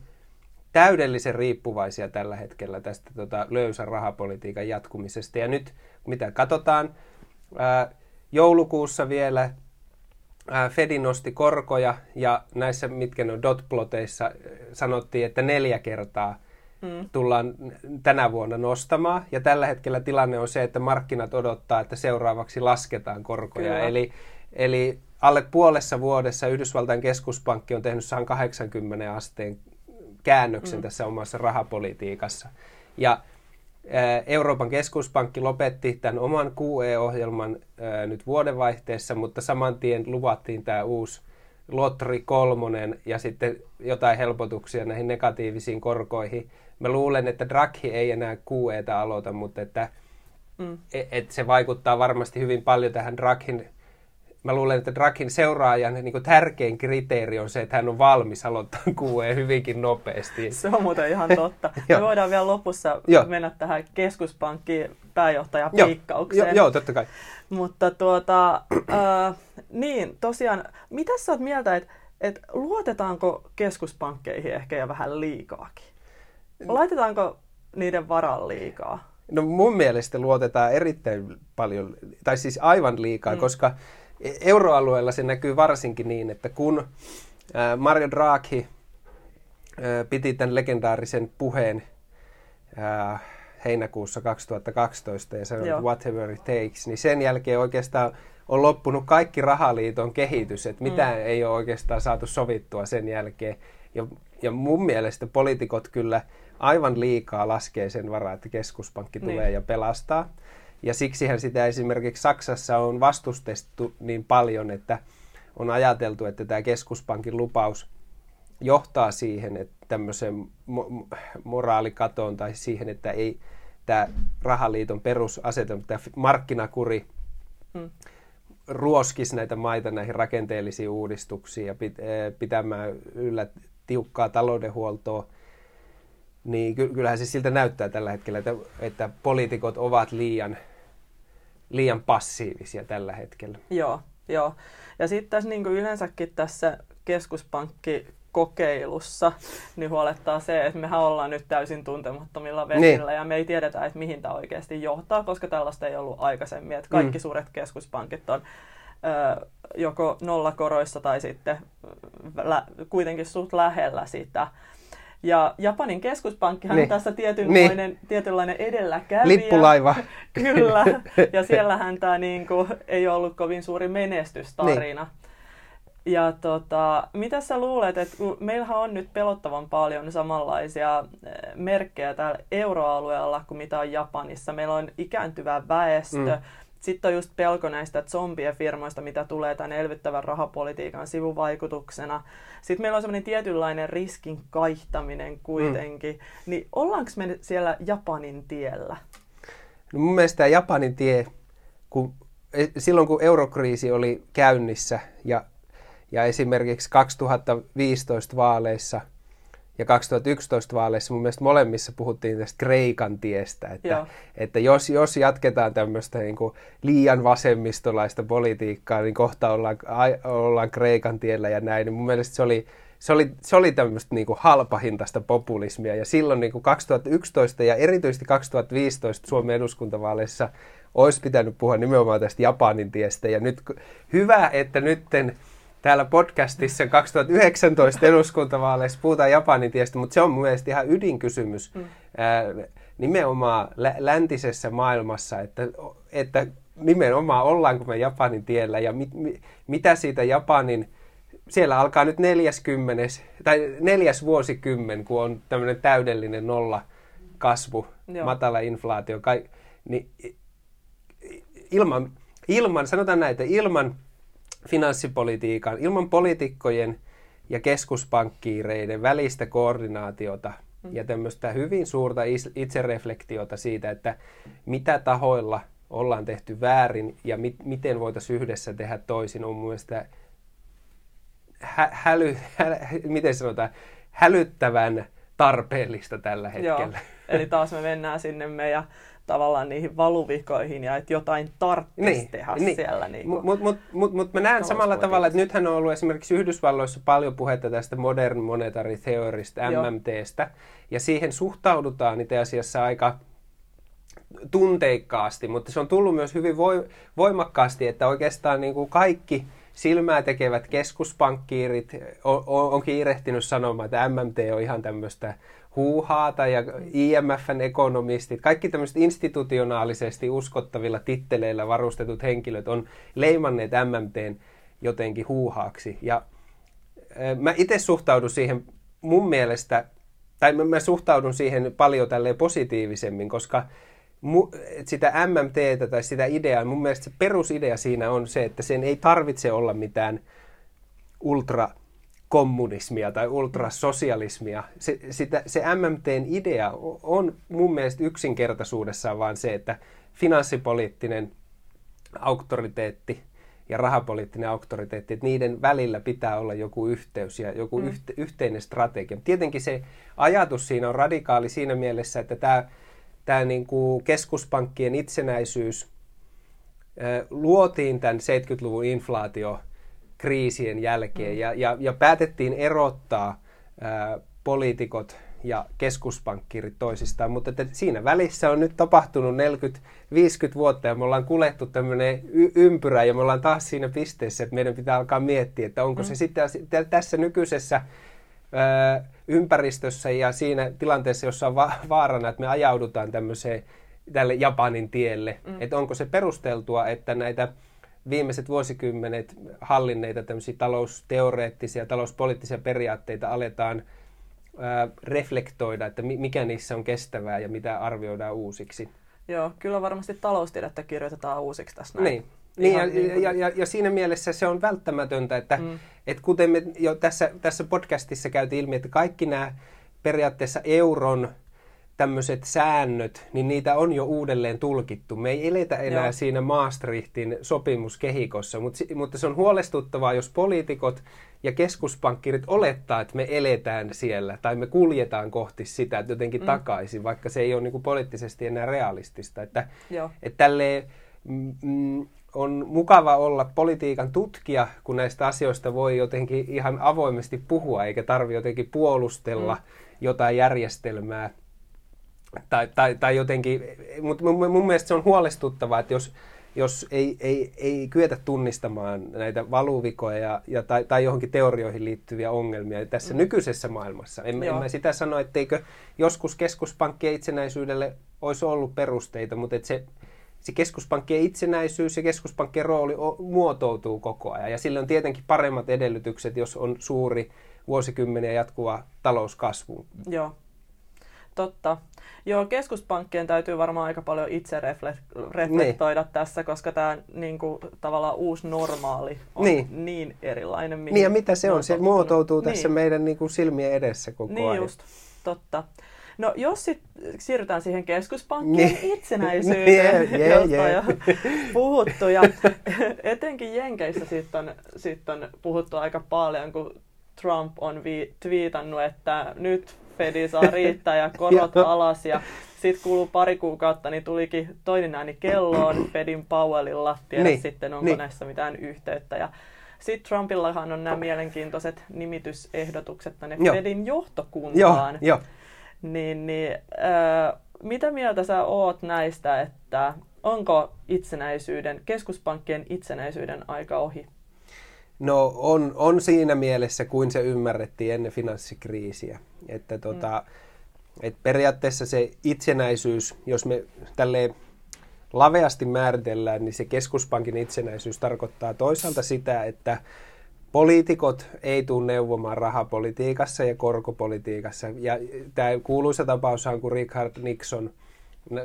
täydellisen riippuvaisia tällä hetkellä tästä tota, löysän rahapolitiikan jatkumisesta. Ja nyt mitä katsotaan, ää, joulukuussa vielä ää, Fedi nosti korkoja ja näissä, mitkä ne on dotploteissa, sanottiin, että neljä kertaa mm. tullaan tänä vuonna nostamaan. Ja tällä hetkellä tilanne on se, että markkinat odottaa, että seuraavaksi lasketaan korkoja. Eli, eli alle puolessa vuodessa Yhdysvaltain keskuspankki on tehnyt 180 asteen käännöksen mm. tässä omassa rahapolitiikassa. Ja Euroopan keskuspankki lopetti tämän oman QE-ohjelman nyt vuodenvaihteessa, mutta saman tien luvattiin tämä uusi Lotri kolmonen ja sitten jotain helpotuksia näihin negatiivisiin korkoihin. Mä luulen, että Draghi ei enää q aloita, mutta että mm. et, et se vaikuttaa varmasti hyvin paljon tähän Draghin mä luulen, että Draghin seuraajan niin kuin tärkein kriteeri on se, että hän on valmis aloittaa QE hyvinkin nopeasti. Se on muuten ihan totta. Me voidaan vielä lopussa mennä tähän keskuspankkiin pääjohtajan piikkaukseen. Joo, totta kai. Mutta tuota, äh, niin, tosiaan, mitä sä oot mieltä, että et luotetaanko keskuspankkeihin ehkä jo vähän liikaakin? Laitetaanko niiden varan liikaa? No mun mielestä luotetaan erittäin paljon, tai siis aivan liikaa, mm. koska euroalueella se näkyy varsinkin niin, että kun Mario Draghi piti tämän legendaarisen puheen heinäkuussa 2012 ja sanoi, että whatever it takes, niin sen jälkeen oikeastaan on loppunut kaikki rahaliiton kehitys, että mitä mm. ei ole oikeastaan saatu sovittua sen jälkeen. Ja, ja mun mielestä poliitikot kyllä aivan liikaa laskee sen varaa, että keskuspankki niin. tulee ja pelastaa. Ja siksihän sitä esimerkiksi Saksassa on vastustettu niin paljon, että on ajateltu, että tämä keskuspankin lupaus johtaa siihen, että tämmöiseen mo- moraalikatoon tai siihen, että ei tämä rahaliiton perusasetelma, tämä markkinakuri hmm. ruoskisi näitä maita näihin rakenteellisiin uudistuksiin ja pit- pitämään yllä tiukkaa taloudenhuoltoa niin kyllähän se siltä näyttää tällä hetkellä, että, että poliitikot ovat liian, liian passiivisia tällä hetkellä. Joo, joo. Ja sitten tässä niin yleensäkin tässä keskuspankkikokeilussa niin huolettaa se, että mehän ollaan nyt täysin tuntemattomilla vesillä niin. ja me ei tiedetä, että mihin tämä oikeasti johtaa, koska tällaista ei ollut aikaisemmin. Että kaikki mm. suuret keskuspankit on ö, joko nollakoroissa tai sitten lä- kuitenkin suht lähellä sitä. Ja Japanin keskuspankkihan niin. on tässä tietynlainen, niin. tietynlainen edelläkävijä. Lippulaiva. Kyllä. Ja siellähän tämä niin kuin, ei ollut kovin suuri menestystarina. Niin. Ja tota, mitä sä luulet, että meillähän on nyt pelottavan paljon samanlaisia eh, merkkejä täällä euroalueella kuin mitä on Japanissa. Meillä on ikääntyvä väestö, mm sitten on just pelko näistä zombien firmoista, mitä tulee tämän elvyttävän rahapolitiikan sivuvaikutuksena. Sitten meillä on semmoinen tietynlainen riskin kaihtaminen kuitenkin. Mm. Niin ollaanko me siellä Japanin tiellä? No mun mielestä Japanin tie, kun, e, silloin kun eurokriisi oli käynnissä ja, ja esimerkiksi 2015 vaaleissa – ja 2011 vaaleissa mun mielestä molemmissa puhuttiin tästä Kreikan tiestä, että, että jos, jos jatketaan tämmöistä niin kuin liian vasemmistolaista politiikkaa, niin kohta ollaan, ollaan Kreikan tiellä ja näin, niin mun mielestä se oli, se oli, se oli tämmöistä niin kuin halpahintaista populismia. Ja silloin niin kuin 2011 ja erityisesti 2015 Suomen eduskuntavaaleissa olisi pitänyt puhua nimenomaan tästä Japanin tiestä. Ja nyt hyvä, että nytten täällä podcastissa 2019 eduskuntavaaleissa puhutaan Japanin tiestä, mutta se on mun mielestä ihan ydinkysymys mm. ää, nimenomaan lä- läntisessä maailmassa, että, että nimenomaan ollaanko me Japanin tiellä ja mit, mi, mitä siitä Japanin, siellä alkaa nyt 40, tai neljäs vuosikymmen, kun on tämmöinen täydellinen nolla kasvu, Joo. matala inflaatio, kai, niin ilman, ilman, sanotaan näin, että ilman finanssipolitiikan, ilman poliitikkojen ja keskuspankkiireiden välistä koordinaatiota mm. ja tämmöistä hyvin suurta itsereflektiota siitä, että mitä tahoilla ollaan tehty väärin ja mi- miten voitaisiin yhdessä tehdä toisin, on mun mielestä hä- häly, hä- miten sanotaan, hälyttävän tarpeellista tällä hetkellä. Joo. Eli taas me mennään sinne meidän tavallaan niihin valuvikoihin ja että jotain tarvitsisi niin, tehdä niin. siellä. Niin Mutta mut, mut, mut, mut mä näen samalla tavalla, että nythän on ollut esimerkiksi Yhdysvalloissa paljon puhetta tästä Modern Monetary Theorist, MMTstä, ja siihen suhtaudutaan itse asiassa aika tunteikkaasti, mutta se on tullut myös hyvin voimakkaasti, että oikeastaan niin kuin kaikki silmää tekevät keskuspankkiirit on, on, on kiirehtinyt sanomaan, että MMT on ihan tämmöistä huuhaata ja IMFn ekonomistit, kaikki tämmöiset institutionaalisesti uskottavilla titteleillä varustetut henkilöt on leimanneet MMTn jotenkin huuhaaksi. Ja mä itse suhtaudun siihen mun mielestä, tai mä suhtaudun siihen paljon tälleen positiivisemmin, koska sitä MMTtä tai sitä ideaa, mun mielestä se perusidea siinä on se, että sen ei tarvitse olla mitään ultra kommunismia tai ultrasosialismia. Se, sitä, se MMTn idea on mun mielestä yksinkertaisuudessaan vaan se, että finanssipoliittinen auktoriteetti ja rahapoliittinen auktoriteetti, että niiden välillä pitää olla joku yhteys ja joku mm. yhte, yhteinen strategia. Tietenkin se ajatus siinä on radikaali siinä mielessä, että tämä, tämä niin kuin keskuspankkien itsenäisyys luotiin tämän 70-luvun inflaatio kriisien jälkeen mm. ja, ja, ja päätettiin erottaa ää, poliitikot ja keskuspankkiirit toisistaan, mutta että siinä välissä on nyt tapahtunut 40-50 vuotta ja me ollaan kuljettu tämmöinen y- ympyrä ja me ollaan taas siinä pisteessä, että meidän pitää alkaa miettiä, että onko mm. se sitten tässä nykyisessä ää, ympäristössä ja siinä tilanteessa, jossa on va- vaarana, että me ajaudutaan tämmöiseen tälle Japanin tielle, mm. että onko se perusteltua, että näitä viimeiset vuosikymmenet hallinneita tämmöisiä talousteoreettisia, talouspoliittisia periaatteita aletaan ää, reflektoida, että mikä niissä on kestävää ja mitä arvioidaan uusiksi. Joo, kyllä varmasti taloustiedettä kirjoitetaan uusiksi tässä näin. Niin. Niin, ja, niin kuin... ja, ja, ja siinä mielessä se on välttämätöntä, että mm. et kuten me jo tässä, tässä podcastissa käytiin ilmi, että kaikki nämä periaatteessa euron tämmöiset säännöt, niin niitä on jo uudelleen tulkittu. Me ei eletä enää Joo. siinä Maastrichtin sopimuskehikossa, mutta, mutta se on huolestuttavaa, jos poliitikot ja keskuspankkirit olettaa, että me eletään siellä tai me kuljetaan kohti sitä jotenkin mm. takaisin, vaikka se ei ole niin poliittisesti enää realistista. Että, Joo. että tälleen, mm, mm, on mukava olla politiikan tutkija, kun näistä asioista voi jotenkin ihan avoimesti puhua, eikä tarvi jotenkin puolustella mm. jotain järjestelmää tai, tai, tai jotenkin, mutta mun, mun mielestä se on huolestuttavaa, että jos, jos ei, ei, ei kyetä tunnistamaan näitä valuvikoja ja, ja, tai, tai johonkin teorioihin liittyviä ongelmia tässä mm. nykyisessä maailmassa. En, en mä sitä sano, etteikö joskus keskuspankkien itsenäisyydelle olisi ollut perusteita, mutta että se, se keskuspankkien itsenäisyys ja keskuspankkien rooli muotoutuu koko ajan. Ja sillä on tietenkin paremmat edellytykset, jos on suuri vuosikymmeniä jatkuva talouskasvu. Joo. Totta. Joo, keskuspankkien täytyy varmaan aika paljon itse reflektoida niin. tässä, koska tämä niin kuin, tavallaan uusi normaali on niin, niin erilainen. Niin, ja mitä se on? Se muotoutuu niin. tässä meidän niin kuin silmien edessä koko niin ajan. just, totta. No jos sit siirrytään siihen keskuspankkien niin. itsenäisyyteen, yeah, yeah, josta yeah. on jo puhuttu. Ja etenkin Jenkeissä sitten on, sit on puhuttu aika paljon, kun Trump on vi- twiitannut, että nyt Fedi saa riittää ja korot alas. Ja sitten kuuluu pari kuukautta, niin tulikin toinen ääni kelloon Fedin Powellilla. Tiedä niin, sitten, onko niin. näissä mitään yhteyttä. Ja sitten Trumpillahan on nämä mielenkiintoiset nimitysehdotukset tänne Joo. Fedin johtokuntaan. Joo, jo. Niin, niin, äh, mitä mieltä sä oot näistä, että onko itsenäisyyden, keskuspankkien itsenäisyyden aika ohi? No on, on siinä mielessä, kuin se ymmärrettiin ennen finanssikriisiä. Että tota, mm. et periaatteessa se itsenäisyys, jos me tälleen laveasti määritellään, niin se keskuspankin itsenäisyys tarkoittaa toisaalta sitä, että poliitikot ei tule neuvomaan rahapolitiikassa ja korkopolitiikassa. Ja tämä kuuluisa tapaus on, kun Richard Nixon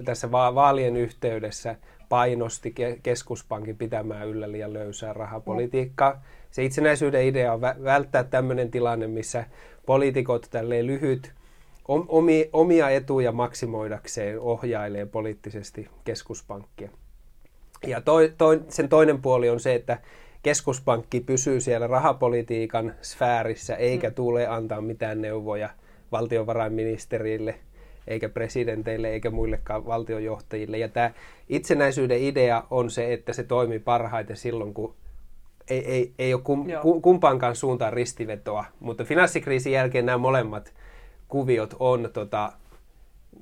tässä vaalien yhteydessä painosti keskuspankin pitämään yllä liian löysää rahapolitiikkaa. Mm se itsenäisyyden idea on välttää tämmöinen tilanne, missä poliitikot tälleen lyhyt omia etuja maksimoidakseen ohjailee poliittisesti keskuspankkia. Ja toi, toi, sen toinen puoli on se, että keskuspankki pysyy siellä rahapolitiikan sfäärissä eikä mm. tule antaa mitään neuvoja valtiovarainministerille eikä presidenteille eikä muillekaan valtiojohtajille. Ja tämä itsenäisyyden idea on se, että se toimii parhaiten silloin, kun ei, ei, ei ole kum, kumpaankaan suuntaan ristivetoa, mutta finanssikriisin jälkeen nämä molemmat kuviot on tota,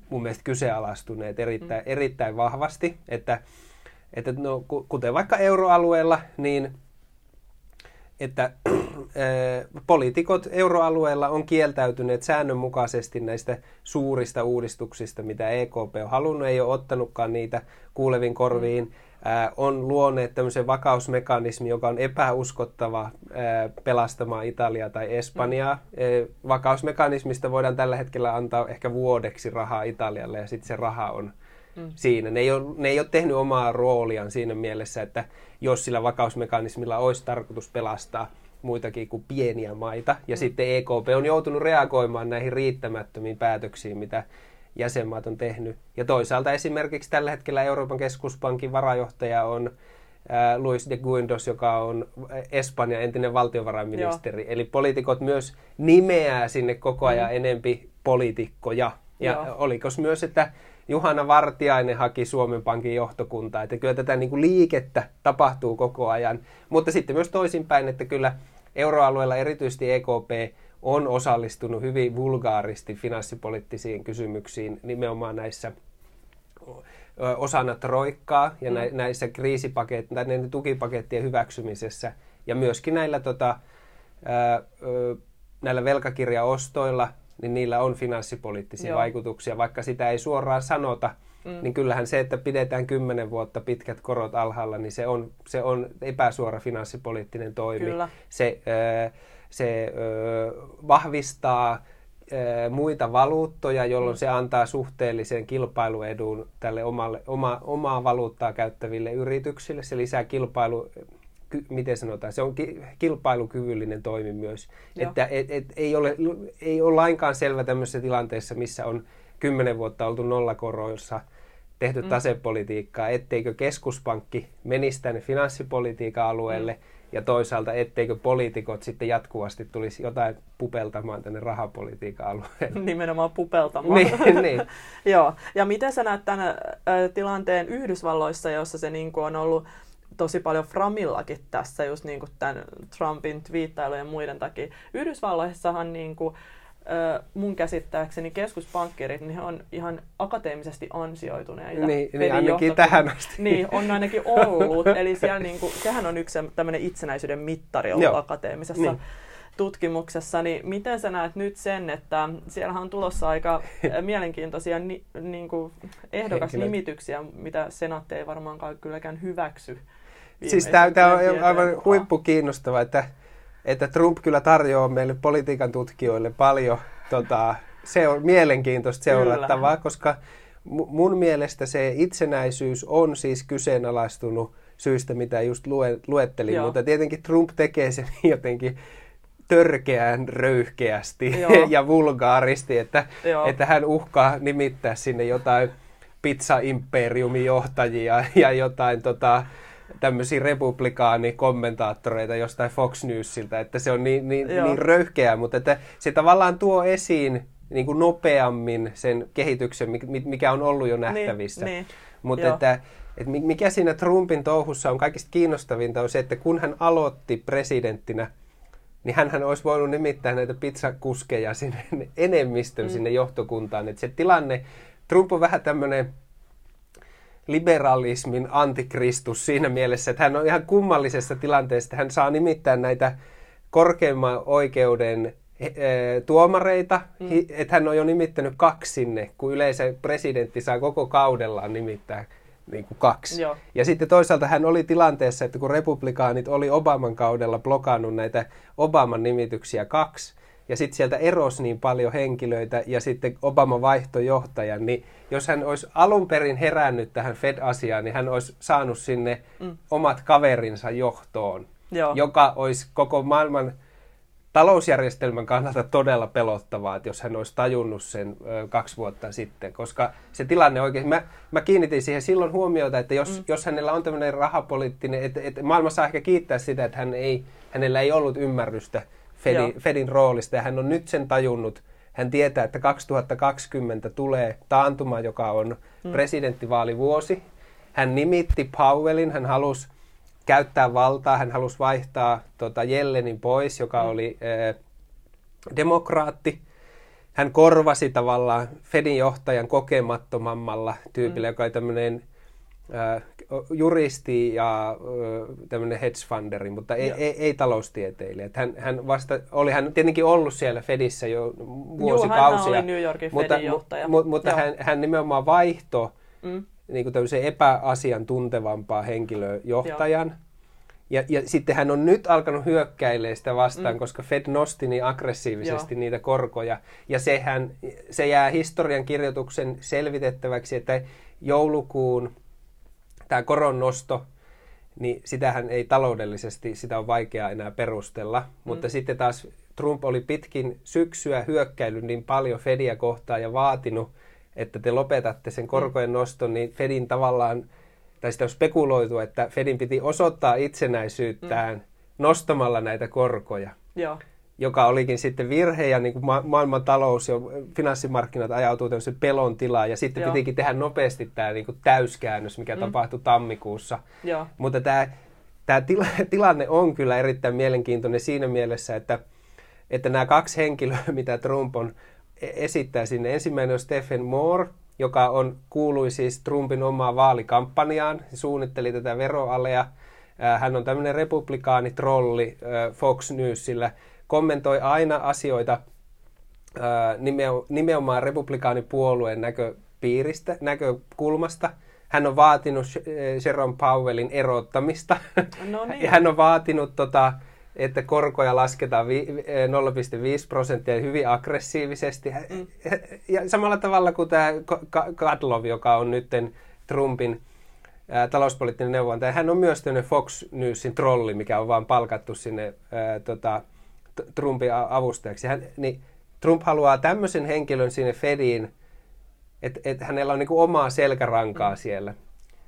mun mielestä kyseenalaistuneet erittäin, mm. erittäin vahvasti, että, että no, kuten vaikka euroalueella, niin että äh, poliitikot euroalueella on kieltäytyneet säännönmukaisesti näistä suurista uudistuksista, mitä EKP on halunnut, ei ole ottanutkaan niitä kuulevin korviin. Mm on luoneet tämmöisen vakausmekanismi, joka on epäuskottava pelastamaan Italiaa tai Espanjaa. Mm. Vakausmekanismista voidaan tällä hetkellä antaa ehkä vuodeksi rahaa Italialle ja sitten se raha on mm. siinä. Ne ei, ole, ne ei ole tehnyt omaa rooliaan siinä mielessä, että jos sillä vakausmekanismilla olisi tarkoitus pelastaa muitakin kuin pieniä maita. Ja mm. sitten EKP on joutunut reagoimaan näihin riittämättömiin päätöksiin, mitä jäsenmaat on tehnyt. Ja toisaalta esimerkiksi tällä hetkellä Euroopan keskuspankin varajohtaja on Luis de Guindos, joka on Espanjan entinen valtiovarainministeri. Joo. Eli poliitikot myös nimeää sinne koko ajan mm. enempi poliitikkoja. Ja Joo. oliko myös, että Juhana Vartiainen haki Suomen Pankin johtokuntaa, että kyllä tätä niin kuin liikettä tapahtuu koko ajan. Mutta sitten myös toisinpäin, että kyllä euroalueella erityisesti EKP on osallistunut hyvin vulgaaristi finanssipoliittisiin kysymyksiin nimenomaan näissä osana troikkaa ja mm. näissä kriisipakettien tai näiden tukipakettien hyväksymisessä ja myöskin näillä, tota, ää, näillä velkakirjaostoilla, niin niillä on finanssipoliittisia Joo. vaikutuksia, vaikka sitä ei suoraan sanota, mm. niin kyllähän se, että pidetään kymmenen vuotta pitkät korot alhaalla, niin se on, se on epäsuora finanssipoliittinen toimi. Kyllä. Se, ää, se ää, vahvistaa muita valuuttoja, jolloin se antaa suhteellisen kilpailuedun tälle omalle, oma, omaa valuuttaa käyttäville yrityksille. Se lisää kilpailu, miten sanotaan, se on kilpailukyvyllinen toimi myös. Joo. Että et, et, ei, ole, ei ole lainkaan selvä tämmöisessä tilanteessa, missä on kymmenen vuotta oltu nollakoroissa tehty mm. tasepolitiikkaa, etteikö keskuspankki menisi tänne finanssipolitiikan alueelle, mm ja toisaalta etteikö poliitikot sitten jatkuvasti tulisi jotain pupeltamaan tänne rahapolitiikan alueelle. Nimenomaan pupeltamaan. niin, niin. Joo, ja miten sä näet tämän tilanteen Yhdysvalloissa, jossa se niin kuin on ollut tosi paljon Framillakin tässä just niin kuin tämän Trumpin twiittailujen ja muiden takia. Yhdysvalloissahan niin kuin, mun käsittääkseni keskuspankkirit, niin he on ihan akateemisesti ansioituneita. Niin, niin ainakin tähän asti. Niin, on ainakin ollut. Eli siellä niin kuin, sehän on yksi tämmöinen itsenäisyyden mittari ollut Joo. akateemisessa niin. tutkimuksessa. Niin miten sä näet nyt sen, että siellä on tulossa aika mielenkiintoisia ni, niin kuin ehdokasnimityksiä, mitä senaatti ei varmaankaan kylläkään hyväksy. Siis tämä on aivan huippu kiinnostava, että että Trump kyllä tarjoaa meille politiikan tutkijoille paljon tota, se on mielenkiintoista seurattavaa, kyllä. koska mun mielestä se itsenäisyys on siis kyseenalaistunut syistä, mitä just lue, luettelin, Joo. mutta tietenkin Trump tekee sen jotenkin törkeään röyhkeästi Joo. ja vulgaaristi, että, että hän uhkaa nimittää sinne jotain pizza-imperiumin johtajia ja jotain tota, tämmöisiä republikaanikommentaattoreita jostain Fox Newsilta, että se on niin, niin, niin röyhkeää, mutta että se tavallaan tuo esiin niin kuin nopeammin sen kehityksen, mikä on ollut jo niin, nähtävissä. Niin, niin. Mutta että, että mikä siinä Trumpin touhussa on kaikista kiinnostavinta on se, että kun hän aloitti presidenttinä, niin hän olisi voinut nimittää näitä pizzakuskeja sinne enemmistön mm. sinne johtokuntaan. Että se tilanne, Trump on vähän tämmöinen liberalismin antikristus siinä mielessä, että hän on ihan kummallisessa tilanteessa, että hän saa nimittää näitä korkeimman oikeuden e, tuomareita, mm. että hän on jo nimittänyt kaksi sinne, kun yleensä presidentti saa koko kaudellaan nimittää niin kuin kaksi. Joo. Ja sitten toisaalta hän oli tilanteessa, että kun republikaanit oli Obaman kaudella blokannut näitä Obaman nimityksiä kaksi, ja sitten sieltä erosi niin paljon henkilöitä ja sitten Obama vaihtoi johtajan, niin jos hän olisi alun perin herännyt tähän Fed-asiaan, niin hän olisi saanut sinne mm. omat kaverinsa johtoon, Joo. joka olisi koko maailman talousjärjestelmän kannalta todella pelottavaa, että jos hän olisi tajunnut sen ö, kaksi vuotta sitten, koska se tilanne oikein, mä, mä kiinnitin siihen silloin huomiota, että jos, mm. jos hänellä on tämmöinen rahapoliittinen, että, että maailma saa ehkä kiittää sitä, että hän ei, hänellä ei ollut ymmärrystä Fedin, Fedin roolista ja hän on nyt sen tajunnut. Hän tietää, että 2020 tulee taantuma, joka on mm. presidenttivaalivuosi. Hän nimitti Powellin, hän halusi käyttää valtaa, hän halusi vaihtaa tota, Jellenin pois, joka mm. oli äh, demokraatti. Hän korvasi tavallaan Fedin johtajan kokemattomammalla tyypillä, mm. joka oli tämmöinen äh, juristi ja tämmöinen hedgefunderi, mutta ei, ei, ei taloustieteilijä. hän, hän vasta, oli hän tietenkin ollut siellä Fedissä jo vuosikausia. Joo, hän oli New Yorkin mutta, Fedin johtaja. Mu, mutta hän, hän nimenomaan vaihto mm. niin kuin epäasiantuntevampaa henkilöä johtajan. Joo. Ja, ja sitten hän on nyt alkanut hyökkäilemään sitä vastaan, mm. koska Fed nosti niin aggressiivisesti Joo. niitä korkoja. Ja sehän, se jää historian kirjoituksen selvitettäväksi, että joulukuun tämä koron nosto, niin sitähän ei taloudellisesti, sitä on vaikea enää perustella. Mm. Mutta sitten taas Trump oli pitkin syksyä hyökkäillyt niin paljon Fedia kohtaan ja vaatinut, että te lopetatte sen korkojen mm. noston, niin Fedin tavallaan, tai sitä on spekuloitu, että Fedin piti osoittaa itsenäisyyttään mm. nostamalla näitä korkoja. Joo joka olikin sitten virhe ja niin kuin ma- maailman talous ja finanssimarkkinat ajautuu tämmöisen pelon tilaan ja sitten Joo. pitikin tehdä nopeasti tämä niin kuin täyskäännös, mikä mm. tapahtui tammikuussa. Joo. Mutta tämä, tämä tila- tilanne on kyllä erittäin mielenkiintoinen siinä mielessä, että, että nämä kaksi henkilöä, mitä Trump on e-, esittää sinne. Ensimmäinen on Stephen Moore, joka on, kuului siis Trumpin omaan vaalikampanjaan, suunnitteli tätä veroalea. Hän on tämmöinen republikaanitrolli Fox Newsillä, kommentoi aina asioita nimenomaan republikaanipuolueen näköpiiristä, näkökulmasta. Hän on vaatinut Jerome Powellin erottamista. No niin. hän on vaatinut, tota, että korkoja lasketaan 0,5 prosenttia hyvin aggressiivisesti. Mm. Ja samalla tavalla kuin tämä Kadlov, joka on nyt Trumpin talouspoliittinen neuvontaja, hän on myös Fox Newsin trolli, mikä on vaan palkattu sinne ää, tota, Trumpin avustajaksi. Hän, niin Trump haluaa tämmöisen henkilön sinne Fediin, että et hänellä on niin kuin omaa selkärankaa mm. siellä.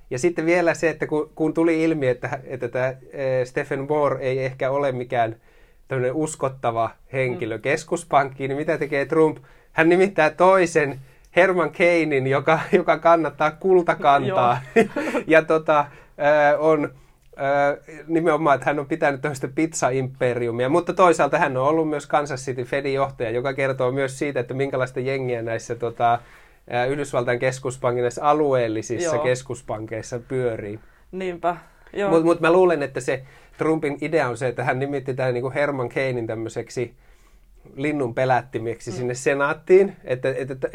Ja sitten vielä se, että kun, kun tuli ilmi, että, että tämä e, Stephen Moore ei ehkä ole mikään tämmöinen uskottava henkilö mm. keskuspankkiin, niin mitä tekee Trump? Hän nimittää toisen Herman Keinin, joka, joka kannattaa kultakantaa ja tota, on nimenomaan, että hän on pitänyt tämmöistä pizza-imperiumia, mutta toisaalta hän on ollut myös Kansas City Fedin johtaja, joka kertoo myös siitä, että minkälaista jengiä näissä tota, Yhdysvaltain keskuspankin näissä alueellisissa Joo. keskuspankeissa pyörii. Niinpä. Mutta mut mä luulen, että se Trumpin idea on se, että hän nimitti tämän niin Herman Keinin tämmöiseksi linnun pelättimiksi mm. sinne senaattiin, että, että, että,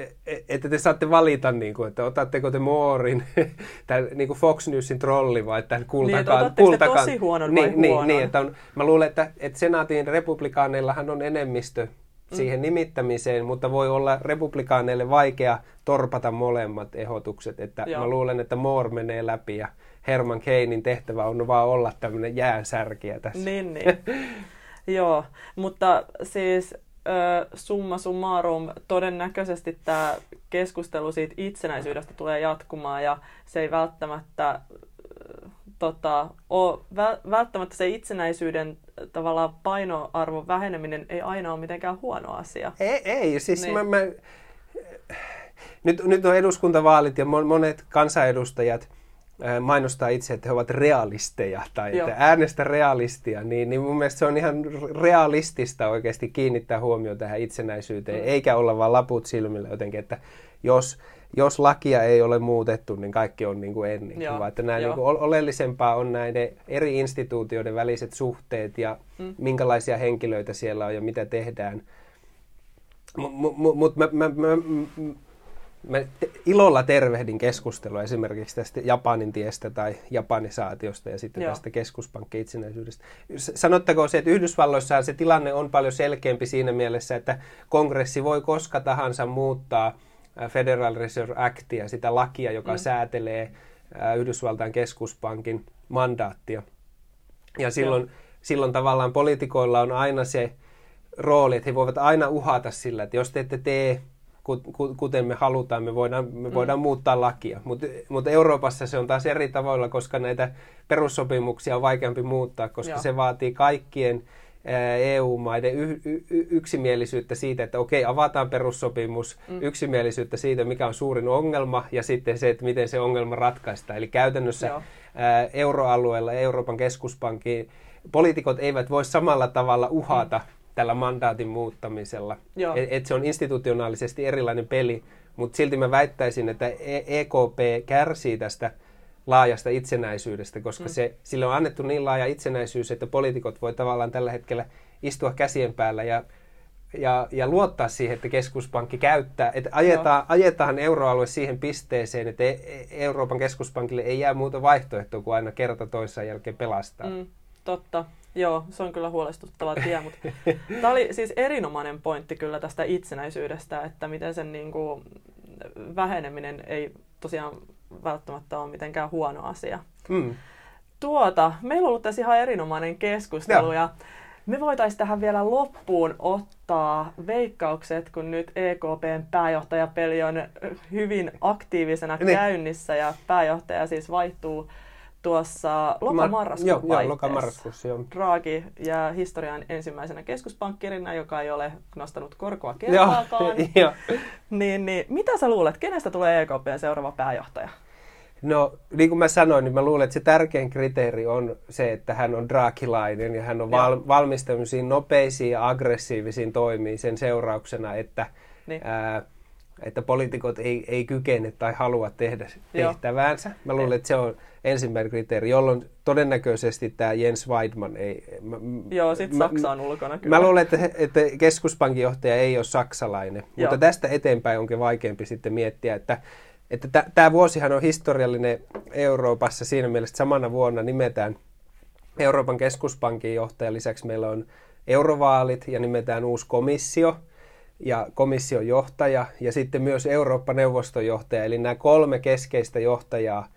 että te saatte valita, niin kuin, että otatteko te Moorin, tämän niin kuin Fox Newsin trolli vai tämän kultakaan. Niin, kultakaan. tosi huonon niin, vai niin, huonon? Niin, että on, mä luulen, että, että senaatin republikaaneillahan on enemmistö mm. siihen mm. nimittämiseen, mutta voi olla republikaaneille vaikea torpata molemmat ehdotukset. Että Joo. mä luulen, että Moore menee läpi ja Herman Keinin tehtävä on vaan olla tämmöinen jäänsärkiä tässä. Niin, niin. Joo, mutta siis summa summarum, todennäköisesti tämä keskustelu siitä itsenäisyydestä tulee jatkumaan ja se ei välttämättä tota, ole, välttämättä se itsenäisyyden tavallaan painoarvon väheneminen ei aina ole mitenkään huono asia. Ei, ei siis niin. mä, mä, nyt, nyt on eduskuntavaalit ja monet kansanedustajat mainostaa itse, että he ovat realisteja tai Joo. että äänestä realistia, niin, niin mun mielestä se on ihan realistista oikeasti kiinnittää huomioon tähän itsenäisyyteen, mm. eikä olla vaan laput silmillä jotenkin, että jos, jos lakia ei ole muutettu, niin kaikki on niin kuin ennen. Joo. Vaan että nämä niin kuin oleellisempaa on näiden eri instituutioiden väliset suhteet ja mm. minkälaisia henkilöitä siellä on ja mitä tehdään. Mutta mut, mä, mä, mä, mä te, ilolla tervehdin keskustelua esimerkiksi tästä Japanin tiestä tai japanisaatiosta ja sitten Joo. tästä keskuspankki itsenäisyydestä. Sanottakoon se, että Yhdysvalloissa se tilanne on paljon selkeämpi siinä mielessä, että kongressi voi koska tahansa muuttaa Federal Reserve Actia, sitä lakia, joka mm. säätelee Yhdysvaltain keskuspankin mandaattia. Ja silloin, silloin tavallaan poliitikoilla on aina se rooli, että he voivat aina uhata sillä, että jos te ette tee kuten me halutaan, me voidaan, me voidaan mm. muuttaa lakia. Mutta mut Euroopassa se on taas eri tavoilla, koska näitä perussopimuksia on vaikeampi muuttaa, koska Joo. se vaatii kaikkien EU-maiden y- y- yksimielisyyttä siitä, että okei, avataan perussopimus, mm. yksimielisyyttä siitä, mikä on suurin ongelma, ja sitten se, että miten se ongelma ratkaistaan. Eli käytännössä Joo. euroalueella, Euroopan keskuspankin, poliitikot eivät voi samalla tavalla uhata mm tällä mandaatin muuttamisella. Et, et se on institutionaalisesti erilainen peli, mutta silti mä väittäisin, että EKP e kärsii tästä laajasta itsenäisyydestä, koska mm. se, sille on annettu niin laaja itsenäisyys, että poliitikot voi tavallaan tällä hetkellä istua käsien päällä ja, ja, ja luottaa siihen, että keskuspankki käyttää, että ajetaan, ajetaan euroalue siihen pisteeseen, että e, e, Euroopan keskuspankille ei jää muuta vaihtoehtoa kuin aina kerta toisen jälkeen pelastaa. Mm, totta. Joo, se on kyllä huolestuttava tie, mutta tämä oli siis erinomainen pointti kyllä tästä itsenäisyydestä, että miten sen niin kuin, väheneminen ei tosiaan välttämättä ole mitenkään huono asia. Mm. Tuota, meillä on ollut tässä ihan erinomainen keskustelu Joo. ja me voitaisiin tähän vielä loppuun ottaa veikkaukset, kun nyt EKPn pääjohtajapeli on hyvin aktiivisena niin. käynnissä ja pääjohtaja siis vaihtuu tuossa lokamarraskuun Ma- joo, lokamarraskuussa. Draghi ja historian ensimmäisenä keskuspankkirina, joka ei ole nostanut korkoa kertaakaan. Joo, niin, niin, mitä sä luulet, kenestä tulee EKPn seuraava pääjohtaja? No, niin kuin mä sanoin, niin mä luulen, että se tärkein kriteeri on se, että hän on draakilainen ja hän on val- valmis nopeisiin ja aggressiivisiin toimiin sen seurauksena, että, niin. ää, että poliitikot ei, ei kykene tai halua tehdä tehtäväänsä. Mä luulen, että se on ensimmäinen kriteeri, jolloin todennäköisesti tämä Jens Weidman ei... Mä, Joo, sitten Saksa on ulkona kyllä. Mä luulen, että, että keskuspankin johtaja ei ole saksalainen, Joo. mutta tästä eteenpäin onkin vaikeampi sitten miettiä, että että tämä vuosihan on historiallinen Euroopassa siinä mielessä, että samana vuonna nimetään Euroopan keskuspankin johtaja. Lisäksi meillä on eurovaalit ja nimetään uusi komissio ja komission johtaja ja sitten myös Eurooppa-neuvoston johtaja. Eli nämä kolme keskeistä johtajaa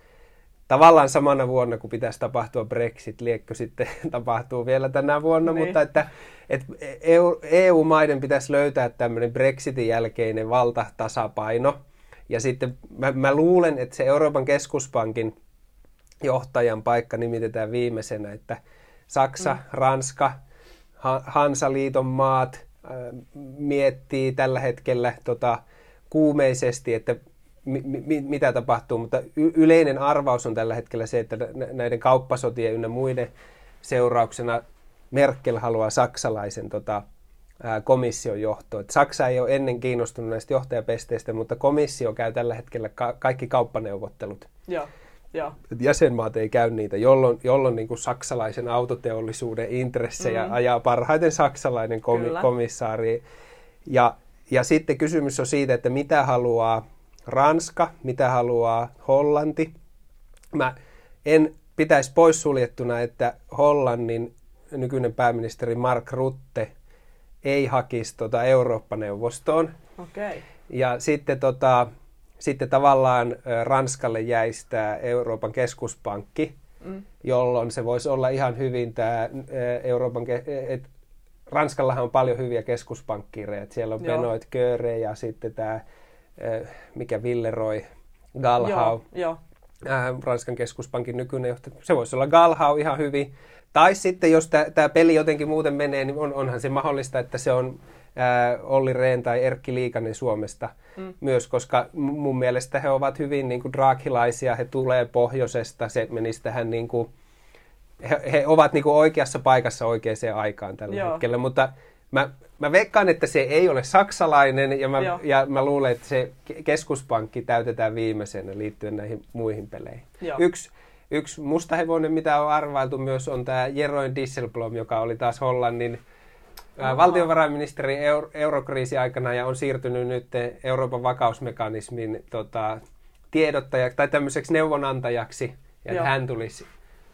tavallaan samana vuonna, kun pitäisi tapahtua Brexit, liekkö sitten tapahtuu vielä tänä vuonna, niin. mutta että, että EU-maiden pitäisi löytää tämmöinen Brexitin jälkeinen valtatasapaino – ja sitten mä, mä luulen, että se Euroopan keskuspankin johtajan paikka nimitetään viimeisenä, että Saksa, mm. Ranska, Hansaliiton maat miettii tällä hetkellä tota, kuumeisesti, että mi, mi, mitä tapahtuu, mutta y, yleinen arvaus on tällä hetkellä se, että näiden kauppasotien ynnä muiden seurauksena Merkel haluaa saksalaisen tota, komission johto. Et Saksa ei ole ennen kiinnostunut näistä johtajapesteistä, mutta komissio käy tällä hetkellä ka- kaikki kauppaneuvottelut. Joo. Ja. Jäsenmaat ei käy niitä, jolloin, jolloin niin kuin saksalaisen autoteollisuuden intressejä mm. ajaa parhaiten saksalainen komi- komissaari. Ja, ja sitten kysymys on siitä, että mitä haluaa Ranska, mitä haluaa Hollanti. Mä en pitäisi poissuljettuna, että Hollannin nykyinen pääministeri Mark Rutte – ei hakisi tota Eurooppa-neuvostoon. Okay. Ja sitten, tota, sitten tavallaan Ranskalle jäisi tämä Euroopan keskuspankki, mm. jolloin se voisi olla ihan hyvin tämä Euroopan... Et, Ranskallahan on paljon hyviä keskuspankkireja. Siellä on Joo. Benoit Köre ja sitten tämä, mikä Villeroi, Galhau. Joo, jo. Ranskan keskuspankin nykyinen johtaja. Se voisi olla Galhau ihan hyvin. Tai sitten, jos tämä peli jotenkin muuten menee, niin on, onhan se mahdollista, että se on ää, Olli Rehn tai Erkki Liikanen Suomesta mm. myös, koska mun mielestä he ovat hyvin niin kuin draakilaisia, he tulee pohjoisesta, se menisi tähän niin kuin, he, he ovat niin kuin oikeassa paikassa oikeaan aikaan tällä Joo. hetkellä, mutta mä, mä veikkaan, että se ei ole saksalainen ja mä, ja mä luulen, että se keskuspankki täytetään viimeisenä liittyen näihin muihin peleihin. Joo. Yksi Yksi mustahevonen, mitä on arvailtu myös, on tämä Jeroen Disselblom, joka oli taas Hollannin Oho. valtiovarainministeri euro, eurokriisi aikana ja on siirtynyt nyt Euroopan vakausmekanismin tota, tiedottajaksi tai tämmöiseksi neuvonantajaksi, ja että hän tulisi.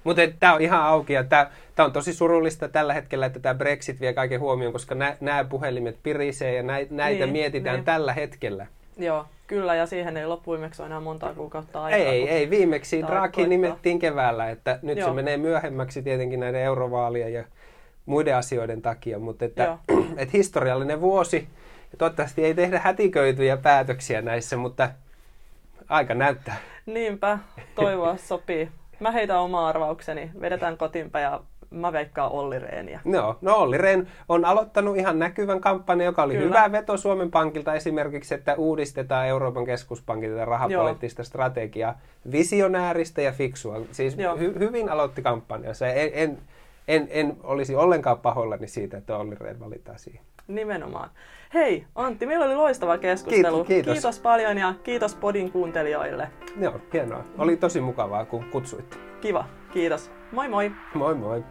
Mutta tämä on ihan auki ja tämä on tosi surullista tällä hetkellä, että tämä Brexit vie kaiken huomioon, koska nämä puhelimet pirisee ja näitä, näitä niin, mietitään niin. tällä hetkellä. Joo, kyllä, ja siihen ei loppuimeksi ole enää monta kuukautta aikaa. Ei, ei, viimeksi Draghi nimettiin keväällä, että nyt Joo. se menee myöhemmäksi tietenkin näiden eurovaalien ja muiden asioiden takia, mutta että, että historiallinen vuosi, ja toivottavasti ei tehdä hätiköityjä päätöksiä näissä, mutta aika näyttää. Niinpä, toivoa sopii. Mä heitän oma arvaukseni, vedetään kotiinpä ja mä veikkaan Olli Rehniä. No, no Olli Rehn on aloittanut ihan näkyvän kampanjan, joka oli Kyllä. hyvä veto Suomen Pankilta esimerkiksi, että uudistetaan Euroopan keskuspankin tätä rahapoliittista Joo. strategiaa. Visionääristä ja fiksua. Siis hy- hyvin aloitti kampanjansa. En, en, en, en olisi ollenkaan pahoillani siitä, että Olli Rehn valitaan siihen. Nimenomaan. Hei Antti, meillä oli loistava keskustelu. Kiitos, kiitos. kiitos paljon ja kiitos Podin kuuntelijoille. Joo, hienoa. Oli tosi mukavaa, kun kutsuitte. Kiva, kiitos. Moi moi! Moi moi!